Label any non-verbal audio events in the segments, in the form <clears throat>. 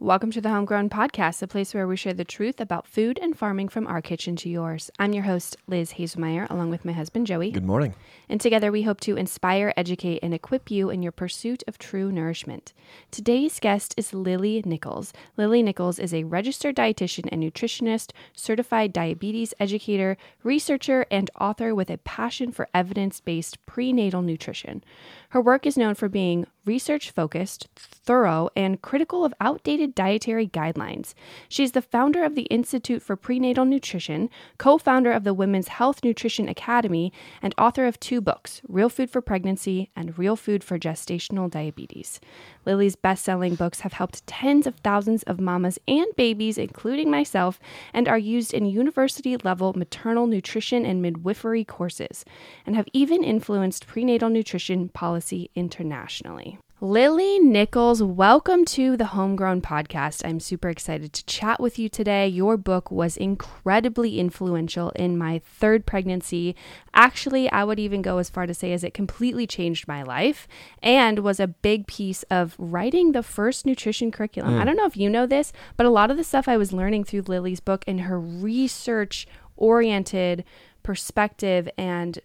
Welcome to the Homegrown Podcast, the place where we share the truth about food and farming from our kitchen to yours. I'm your host, Liz Haselmayer, along with my husband, Joey. Good morning. And together we hope to inspire, educate, and equip you in your pursuit of true nourishment. Today's guest is Lily Nichols. Lily Nichols is a registered dietitian and nutritionist, certified diabetes educator, researcher, and author with a passion for evidence based prenatal nutrition. Her work is known for being research focused, thorough, and critical of outdated dietary guidelines. She's the founder of the Institute for Prenatal Nutrition, co founder of the Women's Health Nutrition Academy, and author of two books Real Food for Pregnancy and Real Food for Gestational Diabetes. Lily's best selling books have helped tens of thousands of mamas and babies, including myself, and are used in university level maternal nutrition and midwifery courses, and have even influenced prenatal nutrition policy internationally. Lily Nichols, welcome to the Homegrown Podcast. I'm super excited to chat with you today. Your book was incredibly influential in my third pregnancy. Actually, I would even go as far to say as it completely changed my life and was a big piece of writing the first nutrition curriculum. Mm. I don't know if you know this, but a lot of the stuff I was learning through Lily's book and her research oriented perspective and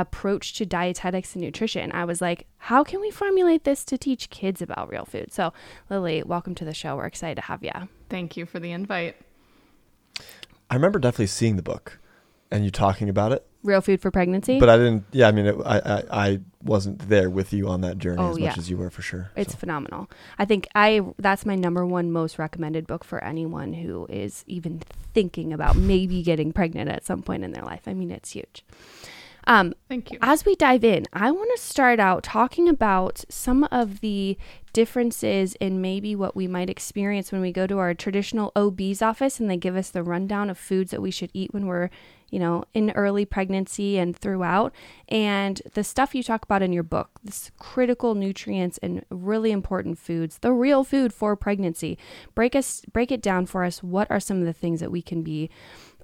approach to dietetics and nutrition. I was like, how can we formulate this to teach kids about real food? So, Lily, welcome to the show. We're excited to have you. Thank you for the invite. I remember definitely seeing the book and you talking about it, Real food for pregnancy? but I didn't. Yeah, I mean, it, I, I I wasn't there with you on that journey Oh, as yeah. much as you were for sure. It's so. phenomenal. I think I that's my number one most recommended book for anyone who is even thinking about maybe getting pregnant at some point in their life. I mean, it's huge. Um, Thank you. As we dive in, I want to start out talking about some of the differences in maybe what we might experience when we go to our traditional OB's office and they give us the rundown of foods that we should eat when we're, you know, in early pregnancy and throughout. And the stuff you talk about in your book, this critical nutrients and really important foods, the real food for pregnancy. Break us break it down for us. What are some of the things that we can be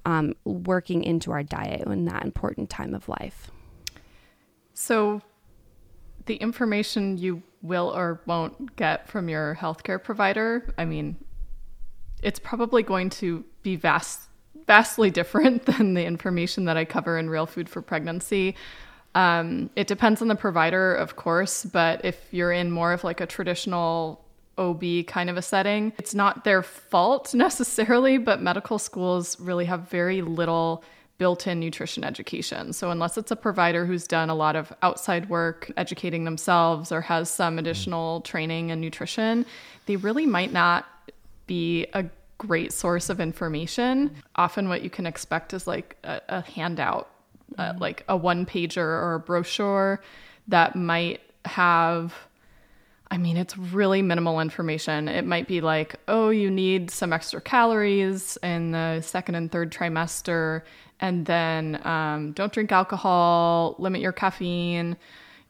um, working into our diet in that important time of life. So, the information you will or won't get from your healthcare provider, I mean, it's probably going to be vast, vastly different <laughs> than the information that I cover in Real Food for Pregnancy. Um, it depends on the provider, of course, but if you're in more of like a traditional OB kind of a setting, it's not their fault <laughs> necessarily, but medical schools really have very little built in nutrition education. So, unless it's a provider who's done a lot of outside work educating themselves or has some additional training in nutrition, they really might not be a great source of information. Often, what you can expect is like a, a handout, uh, like a one pager or a brochure that might have. I mean, it's really minimal information. It might be like, oh, you need some extra calories in the second and third trimester, and then um, don't drink alcohol, limit your caffeine,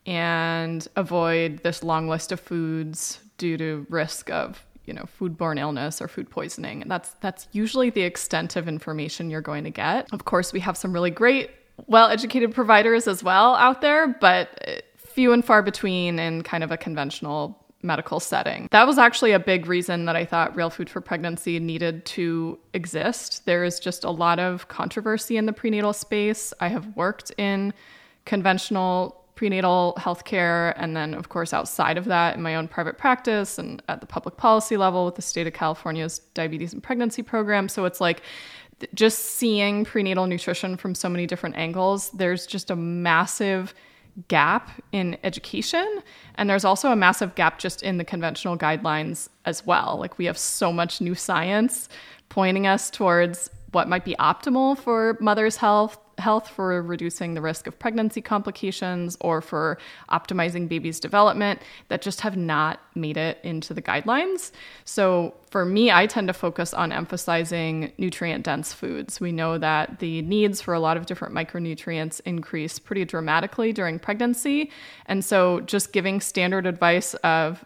and avoid this long list of foods due to risk of you know foodborne illness or food poisoning. And that's that's usually the extent of information you're going to get. Of course, we have some really great, well-educated providers as well out there, but uh, few and far between in kind of a conventional medical setting. That was actually a big reason that I thought Real Food for Pregnancy needed to exist. There is just a lot of controversy in the prenatal space. I have worked in conventional prenatal healthcare and then of course outside of that in my own private practice and at the public policy level with the state of California's diabetes and pregnancy program. So it's like just seeing prenatal nutrition from so many different angles, there's just a massive gap in education. And there's also a massive gap just in the conventional guidelines as well. Like we have so much new science pointing us towards what might be optimal for mother's health health for reducing the risk of pregnancy complications or for optimizing baby's development that just have not made it into the guidelines. So for me, I tend to focus on emphasizing nutrient dense foods. We know that the needs for a lot of different micronutrients increase pretty dramatically during pregnancy. And so just giving standard advice of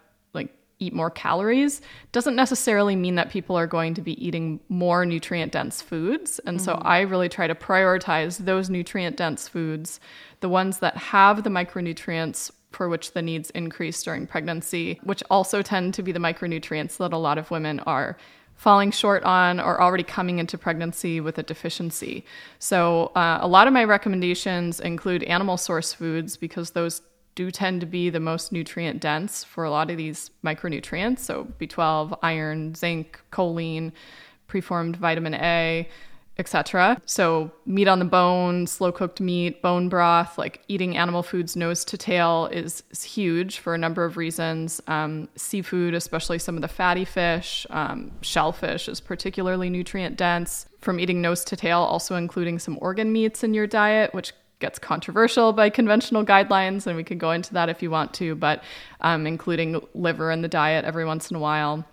eat more calories doesn't necessarily mean that people are going to be eating more nutrient dense foods. And so I really try to prioritize those nutrient dense foods, the ones that have the micronutrients for which the needs increase during pregnancy, which also tend to be the micronutrients that a lot of women are falling short on or already coming into pregnancy with a deficiency. So, uh, a lot of my recommendations include animal source foods because those do tend to be the most nutrient dense for a lot of these micronutrients. So, B12, iron, zinc, choline, preformed vitamin A, etc. So, meat on the bone, slow cooked meat, bone broth, like eating animal foods nose to tail is, is huge for a number of reasons. Um, seafood, especially some of the fatty fish, um, shellfish is particularly nutrient dense. From eating nose to tail, also including some organ meats in your diet, which gets controversial by conventional guidelines, and we could go into that if you want to, but um, including liver in the diet every once in a while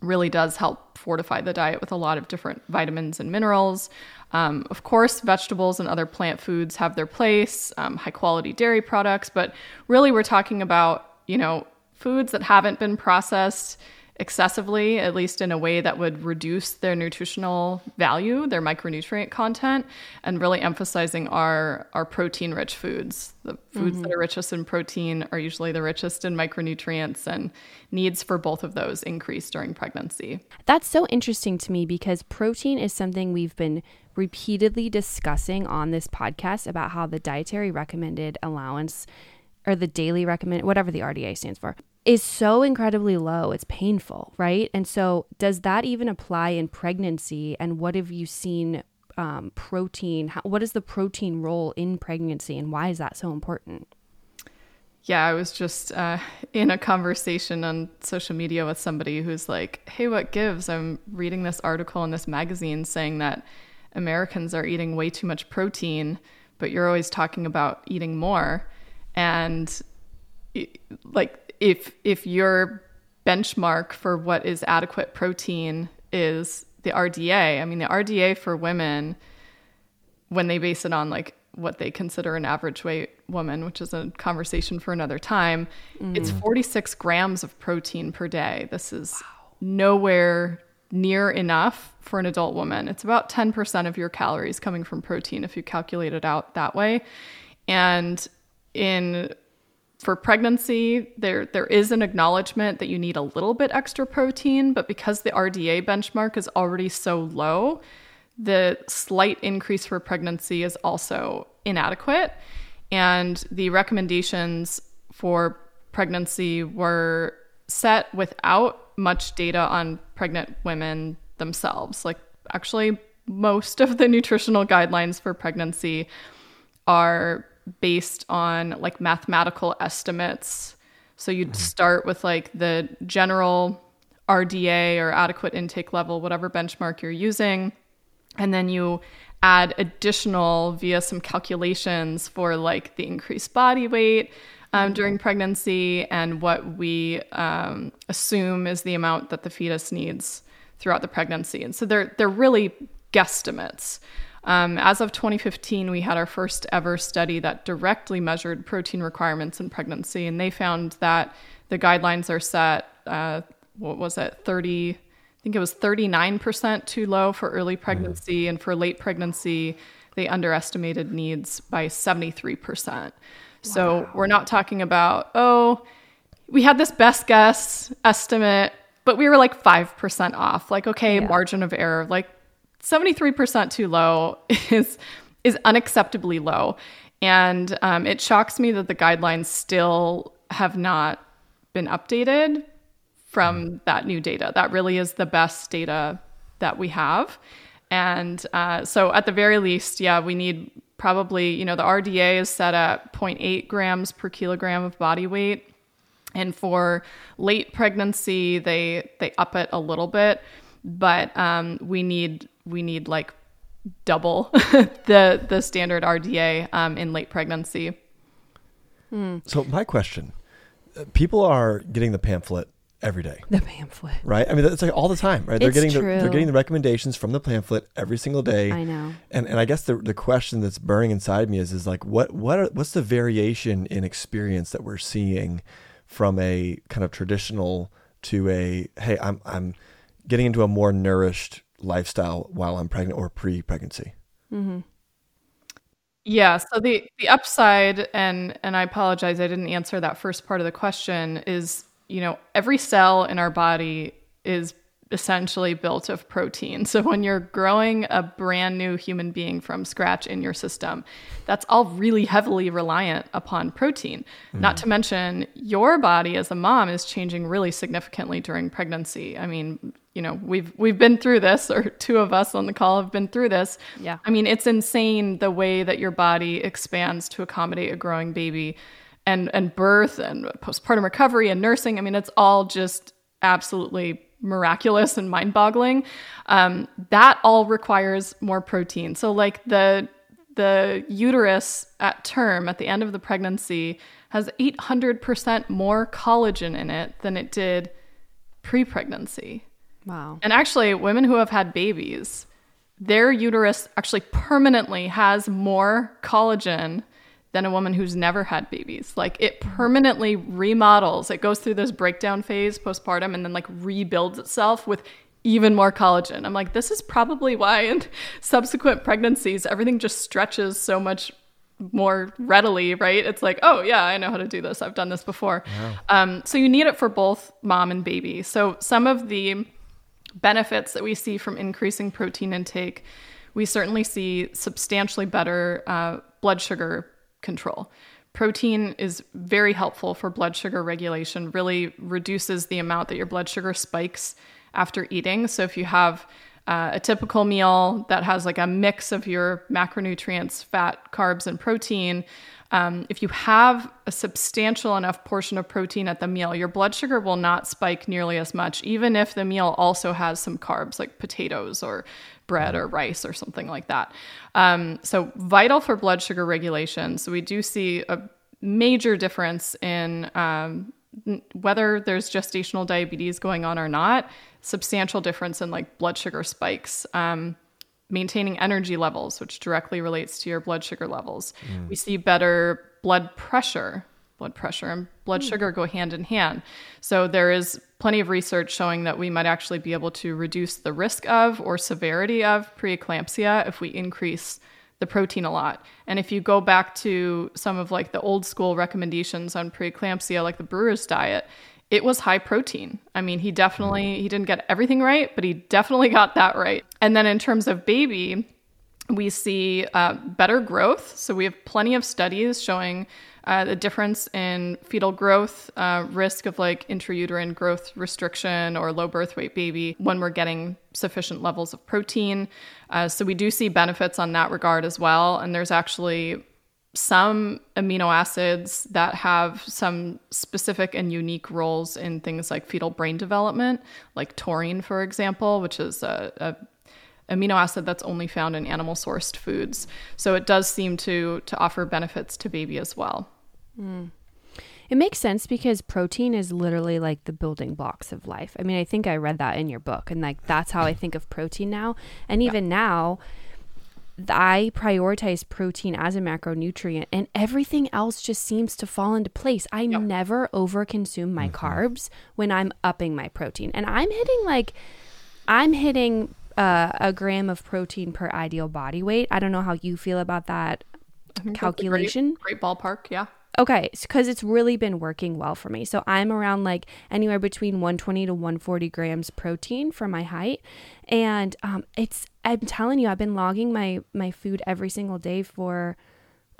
really does help fortify the diet with a lot of different vitamins and minerals. Um, of course, vegetables and other plant foods have their place, um, high quality dairy products, but really we're talking about, you know, foods that haven't been processed excessively, at least in a way that would reduce their nutritional value, their micronutrient content, and really emphasizing our, our protein rich foods. The foods mm-hmm. that are richest in protein are usually the richest in micronutrients, and needs for both of those increase during pregnancy. That's so interesting to me because protein is something we've been repeatedly discussing on this podcast about how the dietary recommended allowance or the daily recommend whatever the RDA stands for is so incredibly low. It's painful, right? And so, does that even apply in pregnancy? And what have you seen um, protein? How, what is the protein role in pregnancy, and why is that so important? Yeah, I was just uh, in a conversation on social media with somebody who's like, "Hey, what gives?" I'm reading this article in this magazine saying that Americans are eating way too much protein, but you're always talking about eating more, and like if if your benchmark for what is adequate protein is the RDA, I mean the RDA for women when they base it on like what they consider an average weight woman, which is a conversation for another time, mm. it's 46 grams of protein per day. This is wow. nowhere near enough for an adult woman. It's about 10% of your calories coming from protein if you calculate it out that way. And in for pregnancy, there there is an acknowledgement that you need a little bit extra protein, but because the RDA benchmark is already so low, the slight increase for pregnancy is also inadequate. And the recommendations for pregnancy were set without much data on pregnant women themselves. Like, actually, most of the nutritional guidelines for pregnancy are based on like mathematical estimates. So you'd mm-hmm. start with like the general RDA or adequate intake level, whatever benchmark you're using. And then you add additional via some calculations for like the increased body weight um, during mm-hmm. pregnancy and what we um, assume is the amount that the fetus needs throughout the pregnancy. And so they're they're really guesstimates. Um, as of 2015, we had our first ever study that directly measured protein requirements in pregnancy, and they found that the guidelines are set, uh, what was it, 30, I think it was 39% too low for early pregnancy, mm. and for late pregnancy, they underestimated needs by 73%. Wow. So we're not talking about, oh, we had this best guess estimate, but we were like 5% off. Like, okay, yeah. margin of error. Like, 73% too low <laughs> is is unacceptably low. And um, it shocks me that the guidelines still have not been updated from that new data. That really is the best data that we have. And uh, so, at the very least, yeah, we need probably, you know, the RDA is set at 0.8 grams per kilogram of body weight. And for late pregnancy, they they up it a little bit, but um, we need we need like double <laughs> the the standard RDA um, in late pregnancy. Hmm. So my question: uh, People are getting the pamphlet every day. The pamphlet, right? I mean, it's like all the time, right? They're getting the, they're getting the recommendations from the pamphlet every single day. I know. And and I guess the the question that's burning inside me is is like what what are, what's the variation in experience that we're seeing from a kind of traditional to a hey I'm I'm getting into a more nourished lifestyle while I'm pregnant or pre-pregnancy. Mm-hmm. Yeah, so the the upside and and I apologize I didn't answer that first part of the question is, you know, every cell in our body is essentially built of protein. So when you're growing a brand new human being from scratch in your system, that's all really heavily reliant upon protein. Mm. Not to mention your body as a mom is changing really significantly during pregnancy. I mean, you know, we've we've been through this or two of us on the call have been through this. Yeah. I mean, it's insane the way that your body expands to accommodate a growing baby and and birth and postpartum recovery and nursing. I mean, it's all just absolutely miraculous and mind boggling. Um, that all requires more protein. So, like the the uterus at term at the end of the pregnancy has 800% more collagen in it than it did pre pregnancy. Wow. And actually, women who have had babies, their uterus actually permanently has more collagen than a woman who's never had babies. Like it permanently remodels. It goes through this breakdown phase postpartum and then like rebuilds itself with even more collagen. I'm like, this is probably why in <laughs> subsequent pregnancies, everything just stretches so much more readily, right? It's like, oh, yeah, I know how to do this. I've done this before. Wow. Um, so you need it for both mom and baby. So some of the benefits that we see from increasing protein intake, we certainly see substantially better uh, blood sugar control. Protein is very helpful for blood sugar regulation, really reduces the amount that your blood sugar spikes after eating. So if you have uh, a typical meal that has like a mix of your macronutrients, fat, carbs, and protein, um, if you have a substantial enough portion of protein at the meal, your blood sugar will not spike nearly as much, even if the meal also has some carbs like potatoes or bread or rice or something like that. Um, so, vital for blood sugar regulation. So, we do see a major difference in um, whether there's gestational diabetes going on or not, substantial difference in like blood sugar spikes. Um, maintaining energy levels, which directly relates to your blood sugar levels. Mm. We see better blood pressure. Blood pressure and blood mm. sugar go hand in hand. So there is plenty of research showing that we might actually be able to reduce the risk of or severity of preeclampsia if we increase the protein a lot. And if you go back to some of like the old school recommendations on preeclampsia, like the brewer's diet, it was high protein. I mean, he definitely he didn't get everything right, but he definitely got that right. And then in terms of baby, we see uh, better growth. So we have plenty of studies showing uh, the difference in fetal growth, uh, risk of like intrauterine growth restriction or low birth weight baby when we're getting sufficient levels of protein. Uh, so we do see benefits on that regard as well. And there's actually some amino acids that have some specific and unique roles in things like fetal brain development, like taurine, for example, which is a, a amino acid that's only found in animal sourced foods. So it does seem to to offer benefits to baby as well. Mm. It makes sense because protein is literally like the building blocks of life. I mean, I think I read that in your book and like that's how I think of protein now. And even yeah. now, I prioritize protein as a macronutrient and everything else just seems to fall into place. I yep. never overconsume my mm-hmm. carbs when I'm upping my protein. And I'm hitting like I'm hitting uh, a gram of protein per ideal body weight. I don't know how you feel about that calculation. Great, great ballpark, yeah. Okay, because it's really been working well for me. So I'm around like anywhere between 120 to 140 grams protein for my height, and um, it's I'm telling you, I've been logging my my food every single day for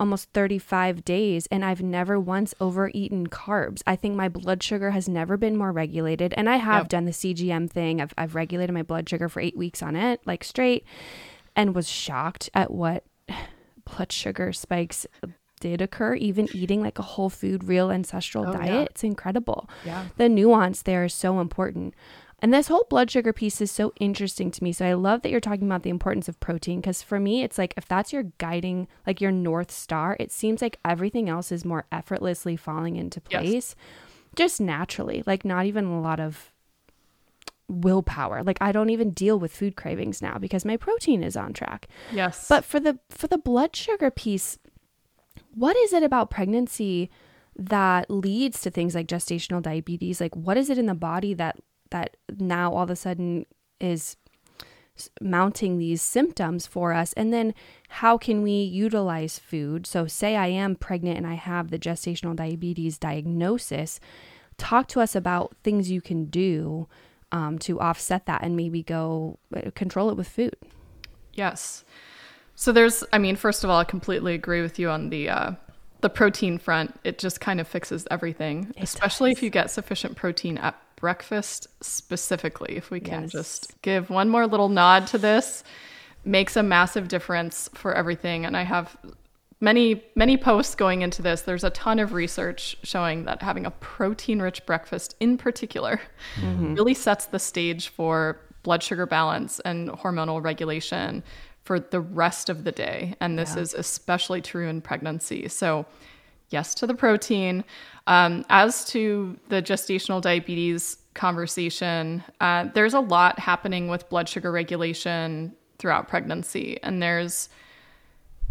almost 35 days and I've never once overeaten carbs. I think my blood sugar has never been more regulated and I have yep. done the CGM thing. I've I've regulated my blood sugar for 8 weeks on it like straight and was shocked at what <sighs> blood sugar spikes did occur even eating like a whole food real ancestral oh, diet. Yeah. It's incredible. Yeah. The nuance there is so important. And this whole blood sugar piece is so interesting to me. So I love that you're talking about the importance of protein because for me, it's like if that's your guiding, like your North Star, it seems like everything else is more effortlessly falling into place yes. just naturally, like not even a lot of willpower like i don't even deal with food cravings now because my protein is on track yes but for the for the blood sugar piece what is it about pregnancy that leads to things like gestational diabetes? Like what is it in the body that that now all of a sudden is mounting these symptoms for us? And then how can we utilize food? So say i am pregnant and i have the gestational diabetes diagnosis. Talk to us about things you can do um, to offset that and maybe go uh, control it with food. Yes. So there's, I mean, first of all, I completely agree with you on the uh, the protein front. It just kind of fixes everything, especially if you get sufficient protein at breakfast specifically. If we can Yes. just give one more little nod to this, makes a massive difference for everything. And I have many many posts going into this. There's a ton of research showing that having a protein rich breakfast, in particular, really sets the stage for blood sugar balance and hormonal regulation for the rest of the day. And this is especially true in pregnancy. So, yes to the protein. Um, as to the gestational diabetes conversation, uh, there's a lot happening with blood sugar regulation throughout pregnancy. And there's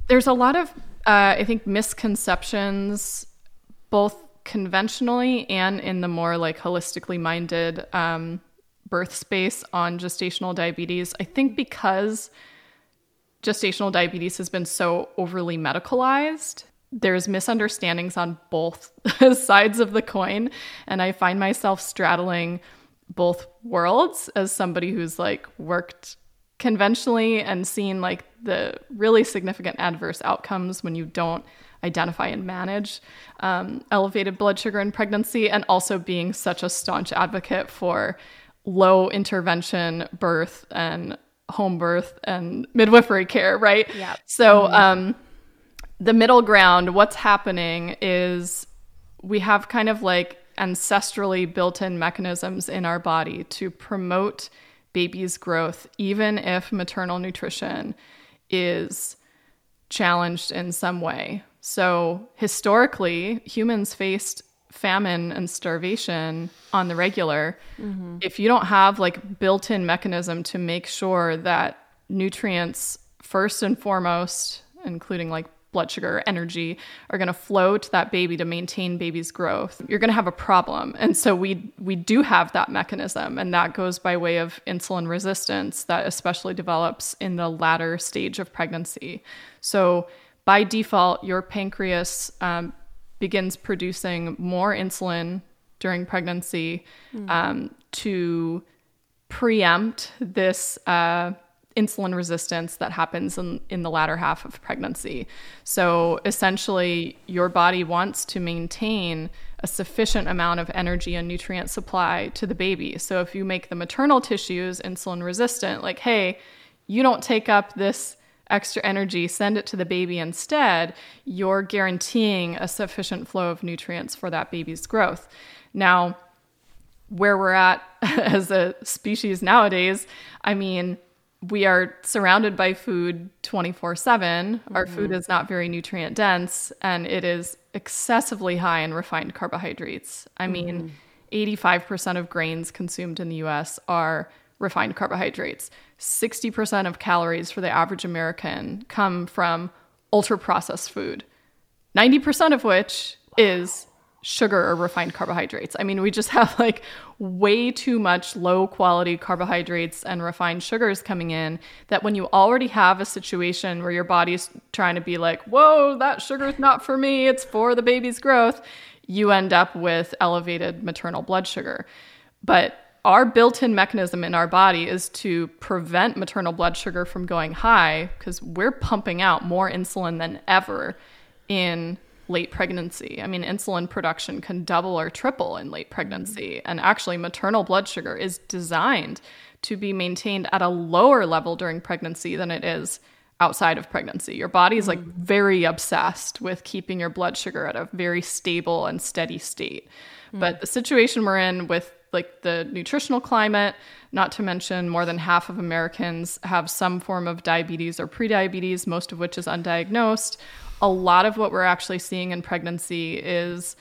there's a lot of uh, i think misconceptions both conventionally and in the more like holistically minded um, birth space on gestational diabetes i think because gestational diabetes has been so overly medicalized there's misunderstandings on both <laughs> sides of the coin. And i find myself straddling both worlds as somebody who's like worked conventionally and seen like the really significant adverse outcomes when you don't identify and manage um, elevated blood sugar in pregnancy and also being such a staunch advocate for low intervention birth and home birth and midwifery care right Yeah. so um, the middle ground, what's happening is we have kind of like ancestrally built in mechanisms in our body to promote baby's growth, even if maternal nutrition is challenged in some way. So, historically, humans faced famine and starvation on the regular. If you don't have like built-in mechanism to make sure that nutrients first and foremost, including like blood sugar, energy, are going to flow to that baby to maintain baby's growth, you're going to have a problem. And so we we do have that mechanism, and that goes by way of insulin resistance that especially develops in the latter stage of pregnancy. So by default, your pancreas um, begins producing more insulin during pregnancy um, to preempt this uh, insulin resistance that happens in, in the latter half of pregnancy. So essentially, your body wants to maintain a sufficient amount of energy and nutrient supply to the baby. So if you make the maternal tissues insulin resistant, like, hey, you don't take up this extra energy, send it to the baby instead, you're guaranteeing a sufficient flow of nutrients for that baby's growth. Now, where we're at <laughs> as a species nowadays, I mean, we are surrounded by food 24 7. Our food mm-hmm. is not very nutrient dense and it is excessively high in refined carbohydrates. I mean, mm. 85% of grains consumed in the US are refined carbohydrates. 60% of calories for the average American come from ultra processed food. 90% of which is sugar or refined carbohydrates. I mean, we just <laughs> have like way too much low quality carbohydrates and refined sugars coming in that when you already have a situation where your body's trying to be like, whoa, that sugar's not for me, it's for the baby's growth, you end up with elevated maternal blood sugar. But our built in mechanism in our body is to prevent maternal blood sugar from going high because we're pumping out more insulin than ever in late pregnancy. I mean, insulin production can double or triple in late pregnancy. Mm-hmm. And actually, maternal blood sugar is designed to be maintained at a lower level during pregnancy than it is outside of pregnancy. Your body is like mm-hmm. very obsessed with keeping your blood sugar at a very stable and steady state. But mm-hmm. the situation we're in with like the nutritional climate, not to mention more than half of Americans have some form of diabetes or prediabetes, most of which is undiagnosed. A lot of what we're actually seeing in pregnancy is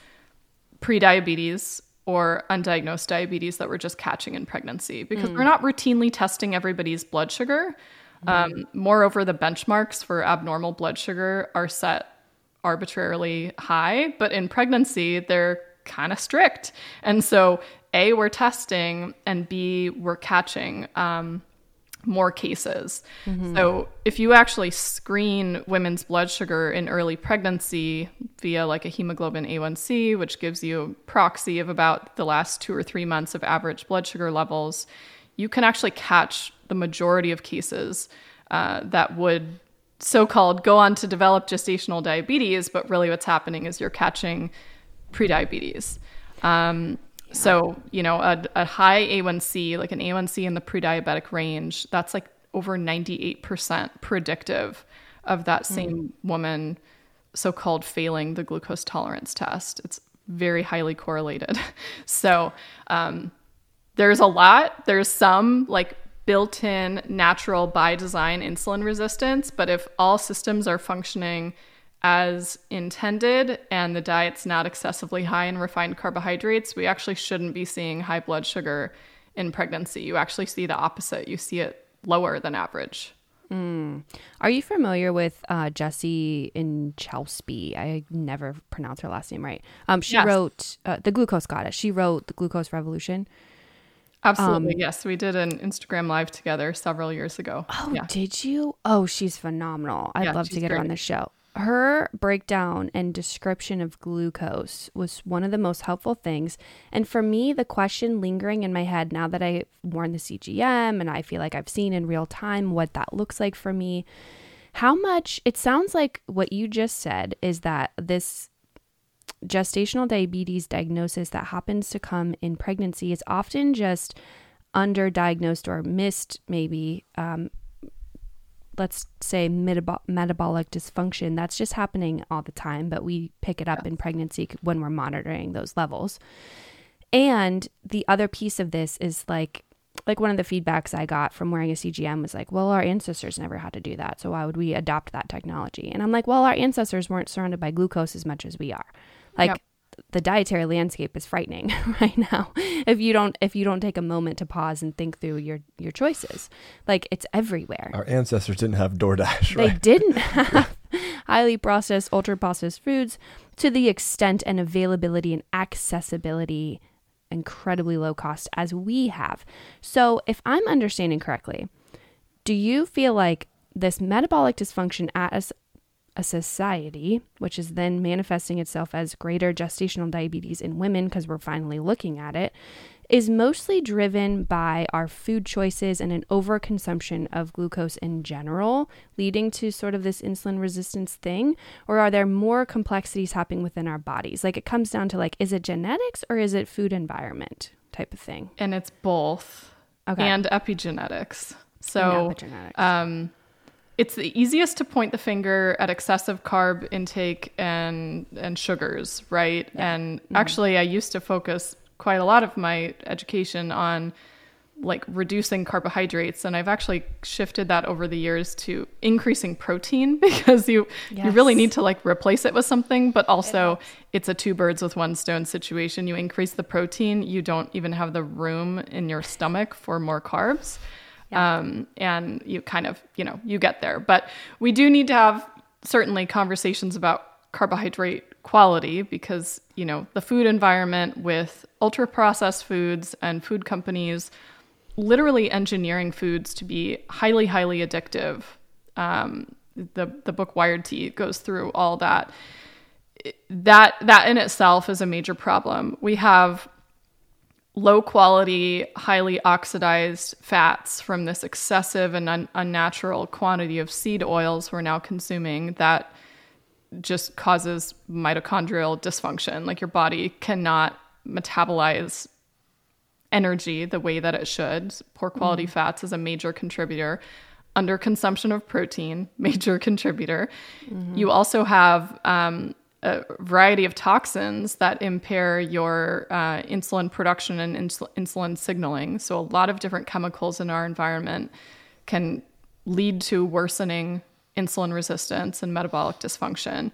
prediabetes or undiagnosed diabetes that we're just catching in pregnancy because we're not routinely testing everybody's blood sugar. Um, moreover, the benchmarks for abnormal blood sugar are set arbitrarily high, but in pregnancy, they're kind of strict. And so, A, we're testing, and B, we're catching um, more cases. So, if you actually screen women's blood sugar in early pregnancy via like a hemoglobin A1C, which gives you a proxy of about the last two or three months of average blood sugar levels, you can actually catch the majority of cases uh, that would so called go on to develop gestational diabetes, but really what's happening is you're catching prediabetes. Um, so, you know, a, a high A1C, like an A1C in the pre-diabetic range, that's like over 98% predictive of that same woman so-called failing the glucose tolerance test. It's very highly correlated. <laughs> So, um, there's a lot. There's some like built-in natural by design insulin resistance, but if all systems are functioning as intended and the diet's not excessively high in refined carbohydrates, we actually shouldn't be seeing high blood sugar in pregnancy. You actually see the opposite. You see it lower than average. Are you familiar with uh, Jessie Inchauspé? I never pronounce her last name right. Um, she Yes. wrote uh, the Glucose Goddess. She wrote the Glucose Revolution. Absolutely. yes. We did an Instagram live together several years ago. Oh, yeah. did you? Oh, she's phenomenal. I'd Yeah, love to get her on the show. Her breakdown and description of glucose was one of the most helpful things. And for me, the question lingering in my head now that I've worn the CGM and I feel like I've seen in real time what that looks like for me, how much it sounds like what you just said is that this gestational diabetes diagnosis that happens to come in pregnancy is often just underdiagnosed or missed, maybe. Um, let's say metab- metabolic dysfunction. That's just happening all the time, but we pick it up in pregnancy when we're monitoring those levels. And the other piece of this is like, like one of the feedbacks I got from wearing a CGM was like, well, our ancestors never had to do that. So why would we adopt that technology? And I'm like, well, our ancestors weren't surrounded by glucose as much as we are. Like, Yep. The dietary landscape is frightening <laughs> right now if you don't if you don't take a moment to pause and think through your your choices like it's everywhere Our ancestors didn't have DoorDash, they right? didn't <laughs> have highly processed, ultra processed foods to the extent and availability and accessibility, incredibly low cost as we have. So, if I'm understanding correctly, do you feel like this metabolic dysfunction as a society, which is then manifesting itself as greater gestational diabetes in women because we're finally looking at it, is mostly driven by our food choices and an overconsumption of glucose in general, leading to sort of this insulin resistance thing? Or are there more complexities happening within our bodies? Like it comes down to like, is it genetics or is it food environment type of thing? And it's both Okay. and epigenetics. And So epigenetics. um, it's the easiest to point the finger at excessive carb intake and and sugars, right? And mm-hmm. actually, I used to focus quite a lot of my education on like reducing carbohydrates and I've actually shifted that over the years to increasing protein <laughs> because you you really need to like replace it with something but also it's a two birds with one stone situation. You increase the protein you don't even have the room in your stomach for more carbs um, and you kind of you know you get there. But we do need to have certainly conversations about carbohydrate quality because you know the food environment with ultra processed foods and food companies literally engineering foods to be highly highly addictive um, the the book wired tea goes through all that. That that in itself is a major problem. We have low quality, highly oxidized fats from this excessive and un- unnatural quantity of seed oils we're now consuming that just causes mitochondrial dysfunction. Like your body cannot metabolize energy the way that it should. Poor quality fats is a major contributor. Under consumption of protein, <laughs> major contributor. You also have um, a variety of toxins that impair your uh, insulin production and insul- insulin signaling. So, a lot of different chemicals in our environment can lead to worsening insulin resistance and metabolic dysfunction.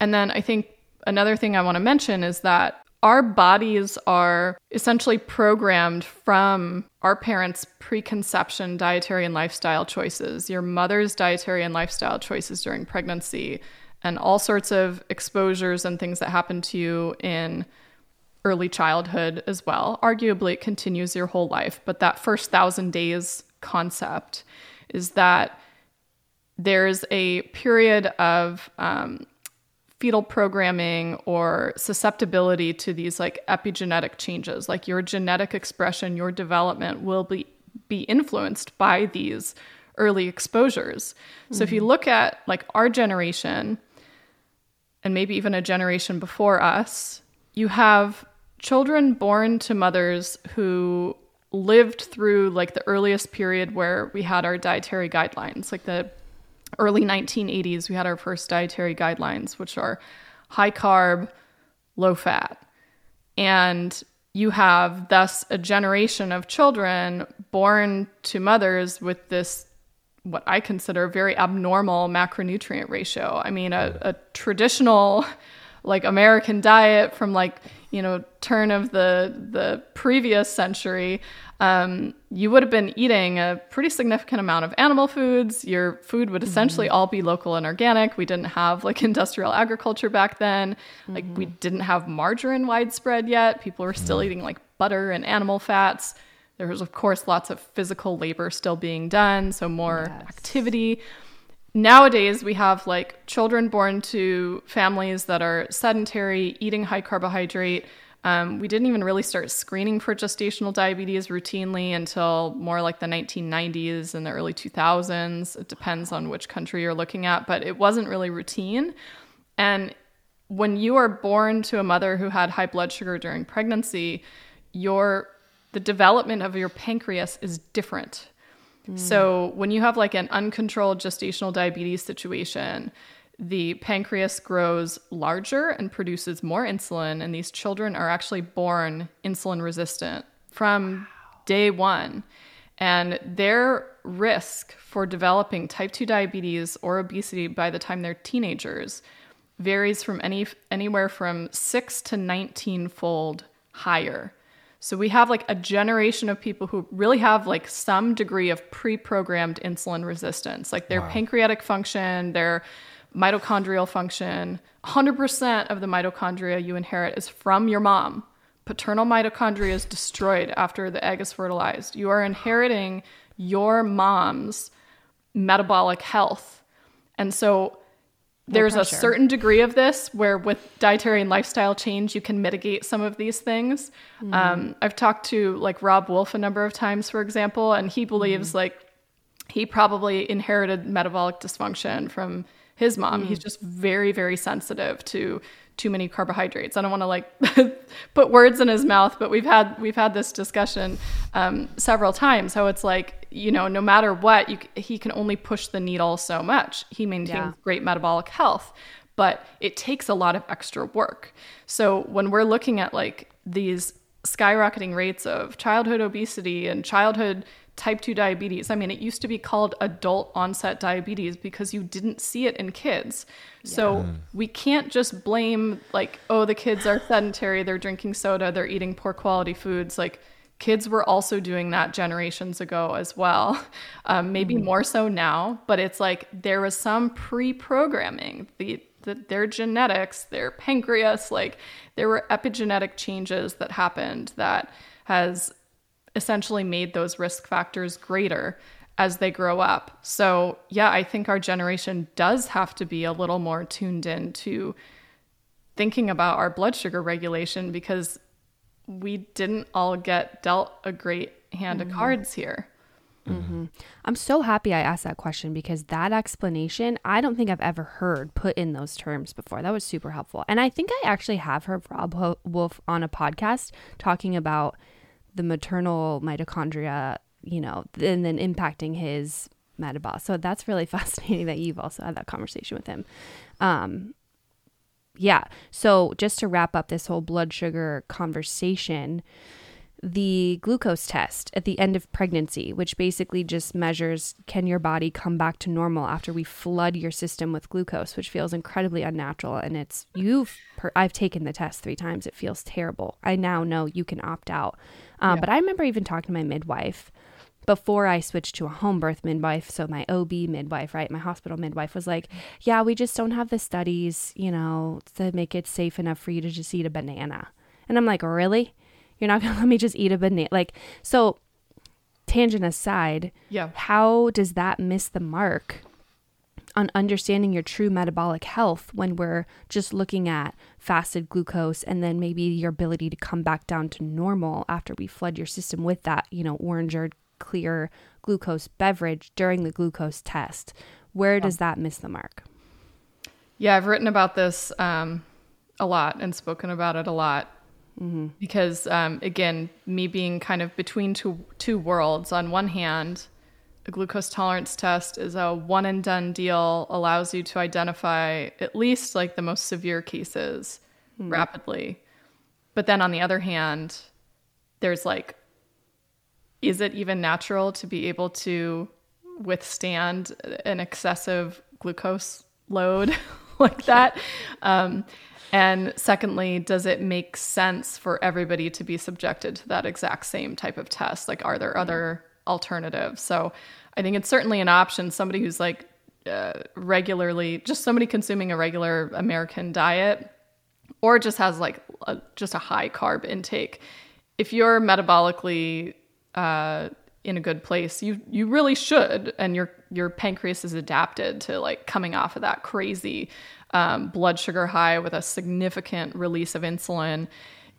And then I think another thing I want to mention is that our bodies are essentially programmed from our parents' preconception dietary and lifestyle choices, your mother's dietary and lifestyle choices during pregnancy, and all sorts of exposures and things that happen to you in early childhood as well. Arguably, it continues your whole life, but that first thousand days concept is that there's a period of um, fetal programming or susceptibility to these like epigenetic changes like your genetic expression your development will be be influenced by these early exposures mm-hmm. so if you look at like our generation and maybe even a generation before us you have children born to mothers who lived through like the earliest period where we had our dietary guidelines like the early 1980s, we had our first dietary guidelines, which are high carb, low fat. And you have thus a generation of children born to mothers with this, what I consider a very abnormal macronutrient ratio. I mean, a, a traditional, like American diet from like, you know, turn of the the previous century um, you would have been eating a pretty significant amount of animal foods. Your food would essentially mm-hmm. all be local and organic. We didn't have like <laughs> industrial agriculture back then. Mm-hmm. Like we mm-hmm. didn't have margarine widespread yet. People were still eating like butter and animal fats. There was, of course, lots of physical labor still being done, so more yes. activity. Nowadays, we have like children born to families that are sedentary, eating high carbohydrate um, we didn't even really start screening for gestational diabetes routinely until more like the 1990s and the early 2000s. It depends on which country you're looking at, but it wasn't really routine. And when you are born to a mother who had high blood sugar during pregnancy, your the development of your pancreas is different. Mm. So when you have like an uncontrolled gestational diabetes situation, the pancreas grows larger and produces more insulin, and these children are actually born insulin resistant from wow. day one. And their risk for developing type 2 diabetes or obesity by the time they're teenagers varies from any anywhere from 6 to 19 fold higher. So we have like a generation of people who really have like some degree of pre-programmed insulin resistance. Like their wow. pancreatic function, their mitochondrial function 100% of the mitochondria you inherit is from your mom. Paternal mitochondria is destroyed after the egg is fertilized. You are inheriting your mom's metabolic health. And so there's a certain degree of this where with dietary and lifestyle change you can mitigate some of these things mm. um, i've talked to like Robb Wolf a number of times for example and he believes mm. like he probably inherited metabolic dysfunction from his mom. Mm. He's just very, very sensitive to too many carbohydrates. I don't want to like <laughs> put words in his mouth, but we've had we've had this discussion um, several times. How it's like you know, no matter what, you, he can only push the needle so much. He maintains yeah. great metabolic health, but it takes a lot of extra work. So when we're looking at like these skyrocketing rates of childhood obesity and childhood type 2 diabetes. I mean, it used to be called adult onset diabetes because you didn't see it in kids. Yeah. So we can't just blame, like, oh, the kids are sedentary, they're drinking soda, they're eating poor quality foods. Like, kids were also doing that generations ago as well. <laughs> Um, maybe mm. more so now, but it's like there was some pre programming. The, the, their genetics, their pancreas, like, there were epigenetic changes that happened that has essentially made those risk factors greater as they grow up. So, yeah, I think our generation does have to be a little more tuned in to thinking about our blood sugar regulation because we didn't all get dealt a great hand mm-hmm. of cards here. Mm-hmm. I'm so happy I asked that question because that explanation I don't think I've ever heard put in those terms before. That was super helpful. And I think I actually have heard Robb Wolf on a podcast talking about the maternal mitochondria, you know, and then impacting his metabolic. So that's really <laughs> fascinating that you've also had that conversation with him. Um, yeah. So just to wrap up this whole blood sugar conversation, the glucose test at the end of pregnancy, which basically just measures can your body come back to normal after we flood your system with glucose, which feels incredibly unnatural. And it's you've per, I've taken the test three times. It feels terrible. I now know you can opt out. Um, yeah. But I remember even talking to my midwife before I switched to a home birth midwife. So my OB midwife, right? My hospital midwife was like, yeah, we just don't have the studies, you know, to make it safe enough for you to just eat a banana. And I'm like, really? You're not <laughs> going to let me just eat a banana? Like, so tangent aside, Yeah. how does that miss the mark on understanding your true metabolic health when we're just looking at fasted glucose and then maybe your ability to come back down to normal after we flood your system with that, you know, orange or clear glucose beverage during the glucose test? Where does that miss the mark? Yeah, I've written about this um, a lot and spoken about it a lot because, um, again, me being kind of between two two worlds. On one hand, a glucose tolerance test is a one and done deal, allows you to identify at least like the most severe cases rapidly. But then on the other hand, there's like, is it even natural to be able to withstand an excessive glucose load <laughs> like that? Um, and secondly, does it make sense for everybody to be subjected to that exact same type of test? Like, are there other alternatives? So I think it's certainly an option. Somebody who's like uh, regularly, just somebody consuming a regular American diet or just has like a, just a high carb intake. If you're metabolically uh, in a good place, you you really should, and your your pancreas is adapted to like coming off of that crazy um, blood sugar high with a significant release of insulin.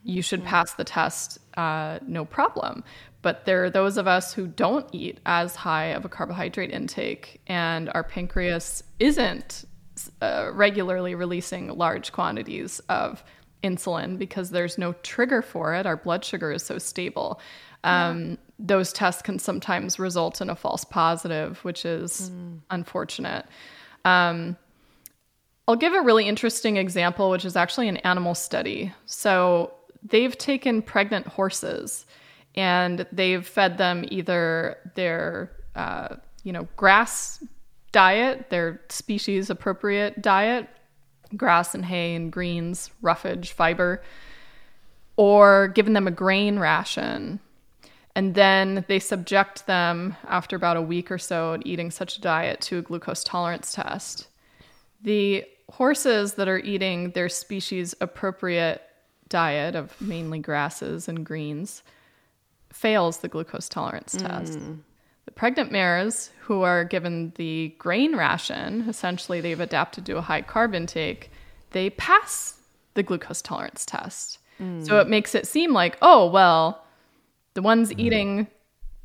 You should pass the test, uh, no problem. But there are those of us who don't eat as high of a carbohydrate intake, and our pancreas isn't uh, regularly releasing large quantities of insulin because there's no trigger for it. Our blood sugar is so stable. Um, Those tests can sometimes result in a false positive, which is unfortunate. Um, I'll give a really interesting example, which is actually an animal study. So they've taken pregnant horses and they've fed them either their, uh, you know, grass diet, their species appropriate diet, grass and hay and greens, roughage, fiber, or given them a grain ration. And then they subject them after about a week or so at eating such a diet to a glucose tolerance test. The horses that are eating their species appropriate diet of mainly grasses and greens fails the glucose tolerance mm. test. The pregnant mares who are given the grain ration, essentially they've adapted to a high carb intake, they pass the glucose tolerance test. Mm. So it makes it seem like, oh, well, the ones eating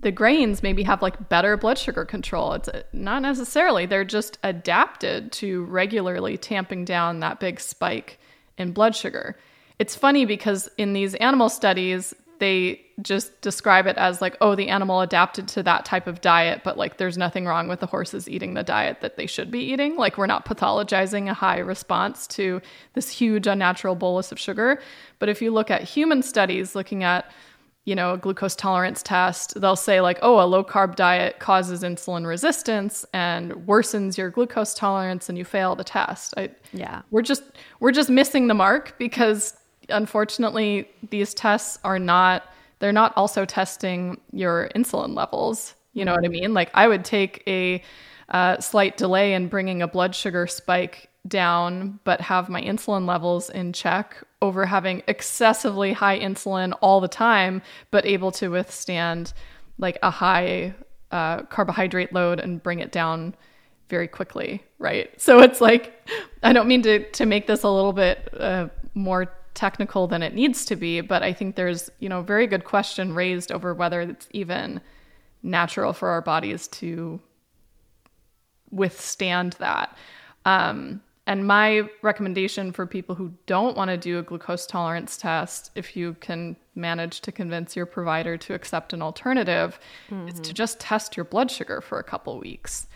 the grains maybe have like better blood sugar control. It's uh, not necessarily. They're just adapted to regularly tamping down that big spike in blood sugar. It's funny because in these animal studies, they just describe it as like, oh, the animal adapted to that type of diet, but like there's nothing wrong with the horses eating the diet that they should be eating. Like we're not pathologizing a high response to this huge unnatural bolus of sugar. But if you look at human studies looking at you know, a glucose tolerance test, they'll say, like, oh, a low carb diet causes insulin resistance and worsens your glucose tolerance and you fail the test. I, Yeah. we're just we're just missing the mark because unfortunately these tests are not they're not also testing your insulin levels you know what i mean like i would take a uh, slight delay in bringing a blood sugar spike down but have my insulin levels in check over having excessively high insulin all the time but able to withstand like a high uh, carbohydrate load and bring it down very quickly, right? <laughs> So it's like I don't mean to to make this a little bit uh, more technical than it needs to be, but I think there's you know very good question raised over whether it's even natural for our bodies to withstand that. Um, and my recommendation for people who don't want to do a glucose tolerance test, if you can manage to convince your provider to accept an alternative, is to just test your blood sugar for a couple weeks.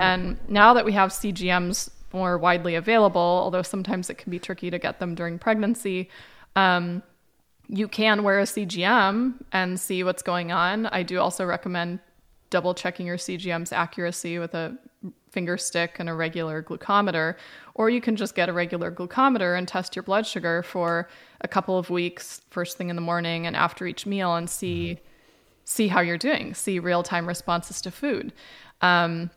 And now that we have CGMs more widely available, although sometimes it can be tricky to get them during pregnancy, um, you can wear a CGM and see what's going on. I do also recommend double checking your CGM's accuracy with a finger stick and a regular glucometer, or you can just get a regular glucometer and test your blood sugar for a couple of weeks, first thing in the morning and after each meal, and see see how you're doing, see real time responses to food. Um,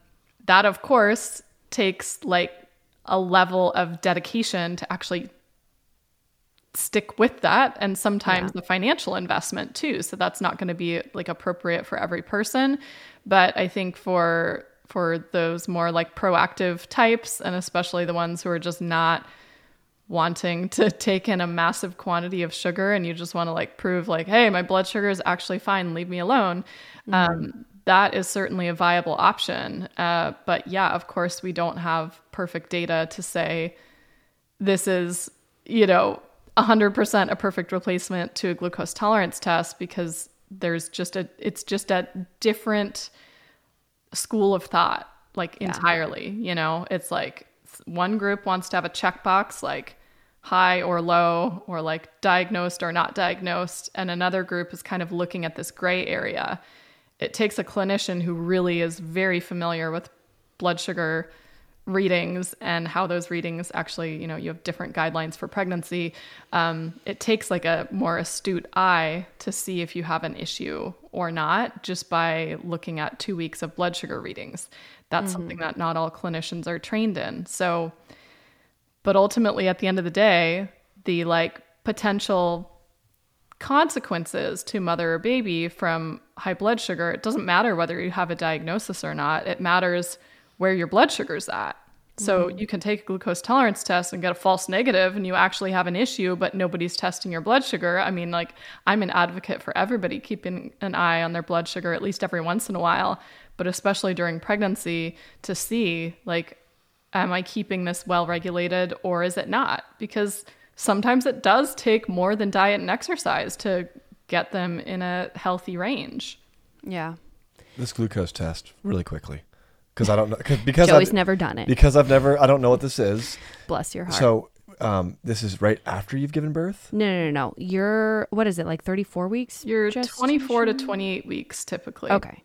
that, of course, takes like a level of dedication to actually stick with that and sometimes the financial investment too. So that's not going to be like appropriate for every person. But i think for for those more like proactive types and especially the ones who are just not wanting to <laughs> take in a massive quantity of sugar and you just want to like prove like hey my blood sugar is actually fine leave me alone um, that is certainly a viable option. Uh, but yeah of course we don't have perfect data to say this is you know 100% a perfect replacement to a glucose tolerance test because there's just a it's just a different school of thought like entirely you know? It's like one group wants to have a checkbox like high or low or like diagnosed or not diagnosed and another group is kind of looking at this gray area. It takes a clinician who really is very familiar with blood sugar readings and how those readings actually you know you have different guidelines for pregnancy um, it takes like a more astute eye to see if you have an issue or not just by looking at two weeks of blood sugar readings. That's something that not all clinicians are trained in. So but ultimately at the end of the day the like potential consequences to mother or baby from high blood sugar it doesn't matter whether you have a diagnosis or not. It matters where your blood sugar's at so mm-hmm. you can take a glucose tolerance test and get a false negative and you actually have an issue but nobody's testing your blood sugar i mean like i'm an advocate for everybody keeping an eye on their blood sugar at least every once in a while but especially during pregnancy to see like am I keeping this well regulated or is it not? Because sometimes it does take more than diet and exercise to get them in a healthy range. Yeah. This glucose test, really quickly, because I don't know 'cause- because Joey's I've, never done it. because I've never I don't know what this is. Bless your heart. So um, this is right after you've given birth. no, no, no, no. You're what is it like? Thirty four weeks. You're 24 to 28 weeks typically. Okay.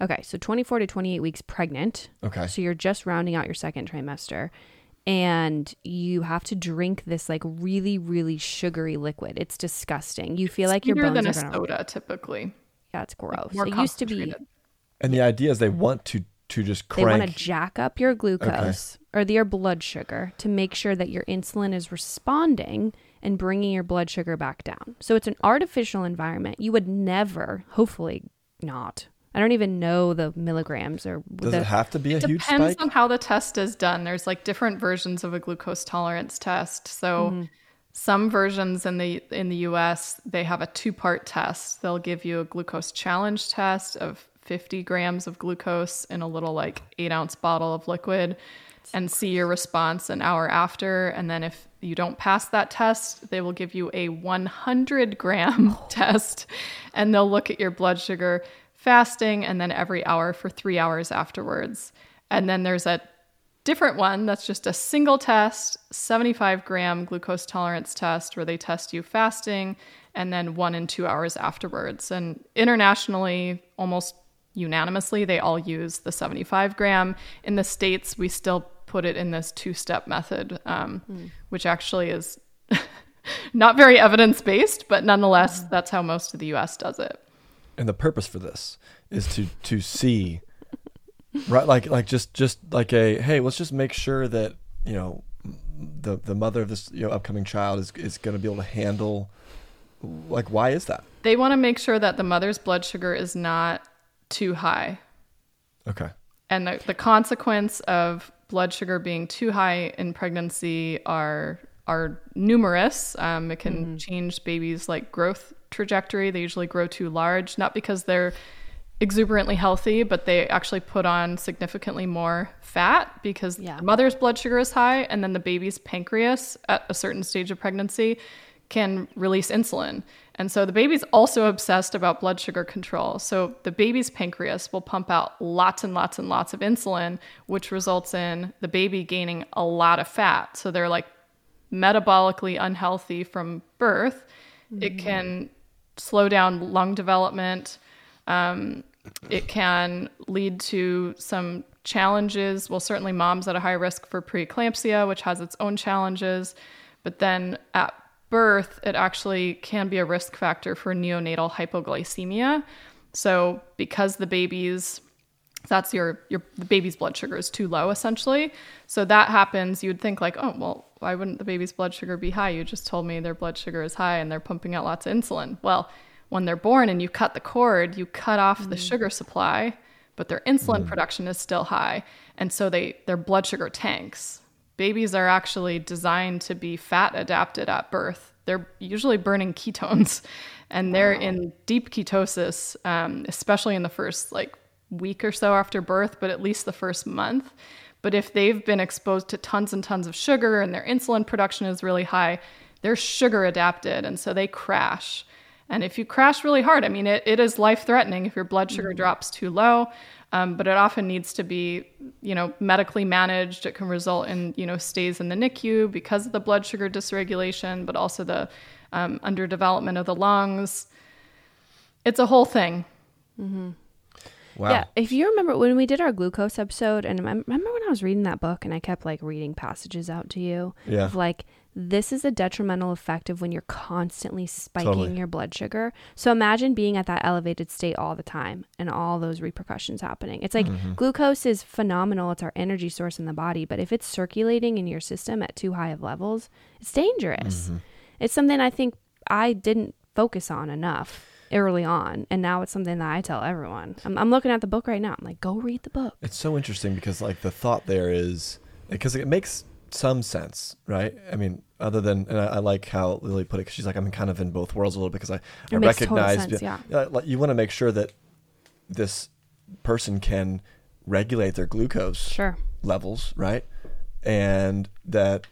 Okay. So 24 to 28 weeks pregnant. Okay. So you're just rounding out your second trimester. And you have to drink this like really, really sugary liquid. It's disgusting. You feel like your Sweeter bones than are a gonna. soda typically. Yeah, it's gross. More it used to be. And the idea is they want to to just they want to jack up your glucose or your blood sugar to make sure that your insulin is responding and bringing your blood sugar back down. So it's an artificial environment. You would never, hopefully not. I don't even know the milligrams or Does the, it have to be a huge Depends on how the test is done. There's like different versions of a glucose tolerance test. So Mm-hmm. some versions in the in the US they have a two-part test. They'll give you a glucose challenge test of 50 grams of glucose in a little like eight ounce bottle of liquid and see your response an hour after. And then if you don't pass that test, they will give you a 100 gram <laughs> <laughs> test and they'll look at your blood sugar fasting and then every hour for three hours afterwards. And then there's a different one that's just a single test 75 gram glucose tolerance test where they test you fasting and then one and two hours afterwards and internationally almost unanimously. They all use the 75 gram. In the states we still put it in this two-step method um, which actually is <laughs> not very evidence-based but nonetheless that's how most of the us does it. And the purpose for this is to to see right like like just just like a hey let's just make sure that you know the the mother of this you know upcoming child is is going to be able to handle like why is that? They want to make sure that the mother's blood sugar is not too high okay and the, the consequence of blood sugar being too high in pregnancy are are numerous. Um, it can change babies' like growth trajectory. They usually grow too large, not because they're exuberantly healthy, but they actually put on significantly more fat because Yeah. the mother's blood sugar is high, and then the baby's pancreas at a certain stage of pregnancy can release insulin. And so the baby's also obsessed about blood sugar control. So the baby's pancreas will pump out lots and lots and lots of insulin, which results in the baby gaining a lot of fat. So they're like metabolically unhealthy from birth. It can slow down lung development. Um, it can lead to some challenges. Well, certainly moms at a high risk for preeclampsia, which has its own challenges. But then at birth, it actually can be a risk factor for neonatal hypoglycemia. So, because the baby's that's your your the baby's blood sugar is too low essentially. So that happens. You would think like, oh well, why wouldn't the baby's blood sugar be high? You just told me their blood sugar is high and they're pumping out lots of insulin. Well, when they're born and you cut the cord, you cut off mm. the sugar supply, but their insulin mm. production is still high, and so they their blood sugar tanks. Babies are actually designed to be fat adapted at birth. They're usually burning ketones, and they're wow. in deep ketosis, um, especially in the first like week or so after birth, but at least the first month. But if they've been exposed to tons and tons of sugar and their insulin production is really high, they're sugar adapted. And so they crash. And if you crash really hard, I mean, it, it is life threatening if your blood sugar mm-hmm. drops too low. Um, but it often needs to be, you know, medically managed. It can result in, you know, stays in the NICU because of the blood sugar dysregulation, but also the um, underdevelopment of the lungs. It's a whole thing. Mm-hmm. Wow. Yeah, if you remember when we did our glucose episode, and I remember when I was reading that book and I kept like reading passages out to you yeah. of like, this is a detrimental effect of when you're constantly spiking totally. your blood sugar. So imagine being at that elevated state all the time and all those repercussions happening. It's like mm-hmm. glucose is phenomenal, it's our energy source in the body, but if it's circulating in your system at too high of levels, it's dangerous. Mm-hmm. It's something I think I didn't focus on enough early on and now it's something that i tell everyone I'm, I'm, looking at the book right now i'm like go read the book it's so interesting because like the thought there is because it makes some sense right i mean other than and I, I like how lily put it because she's like i'm kind of in both worlds a little bit because i, I recognize sense, yeah. Uh, you want to make sure that this person can regulate their glucose sure. levels right and that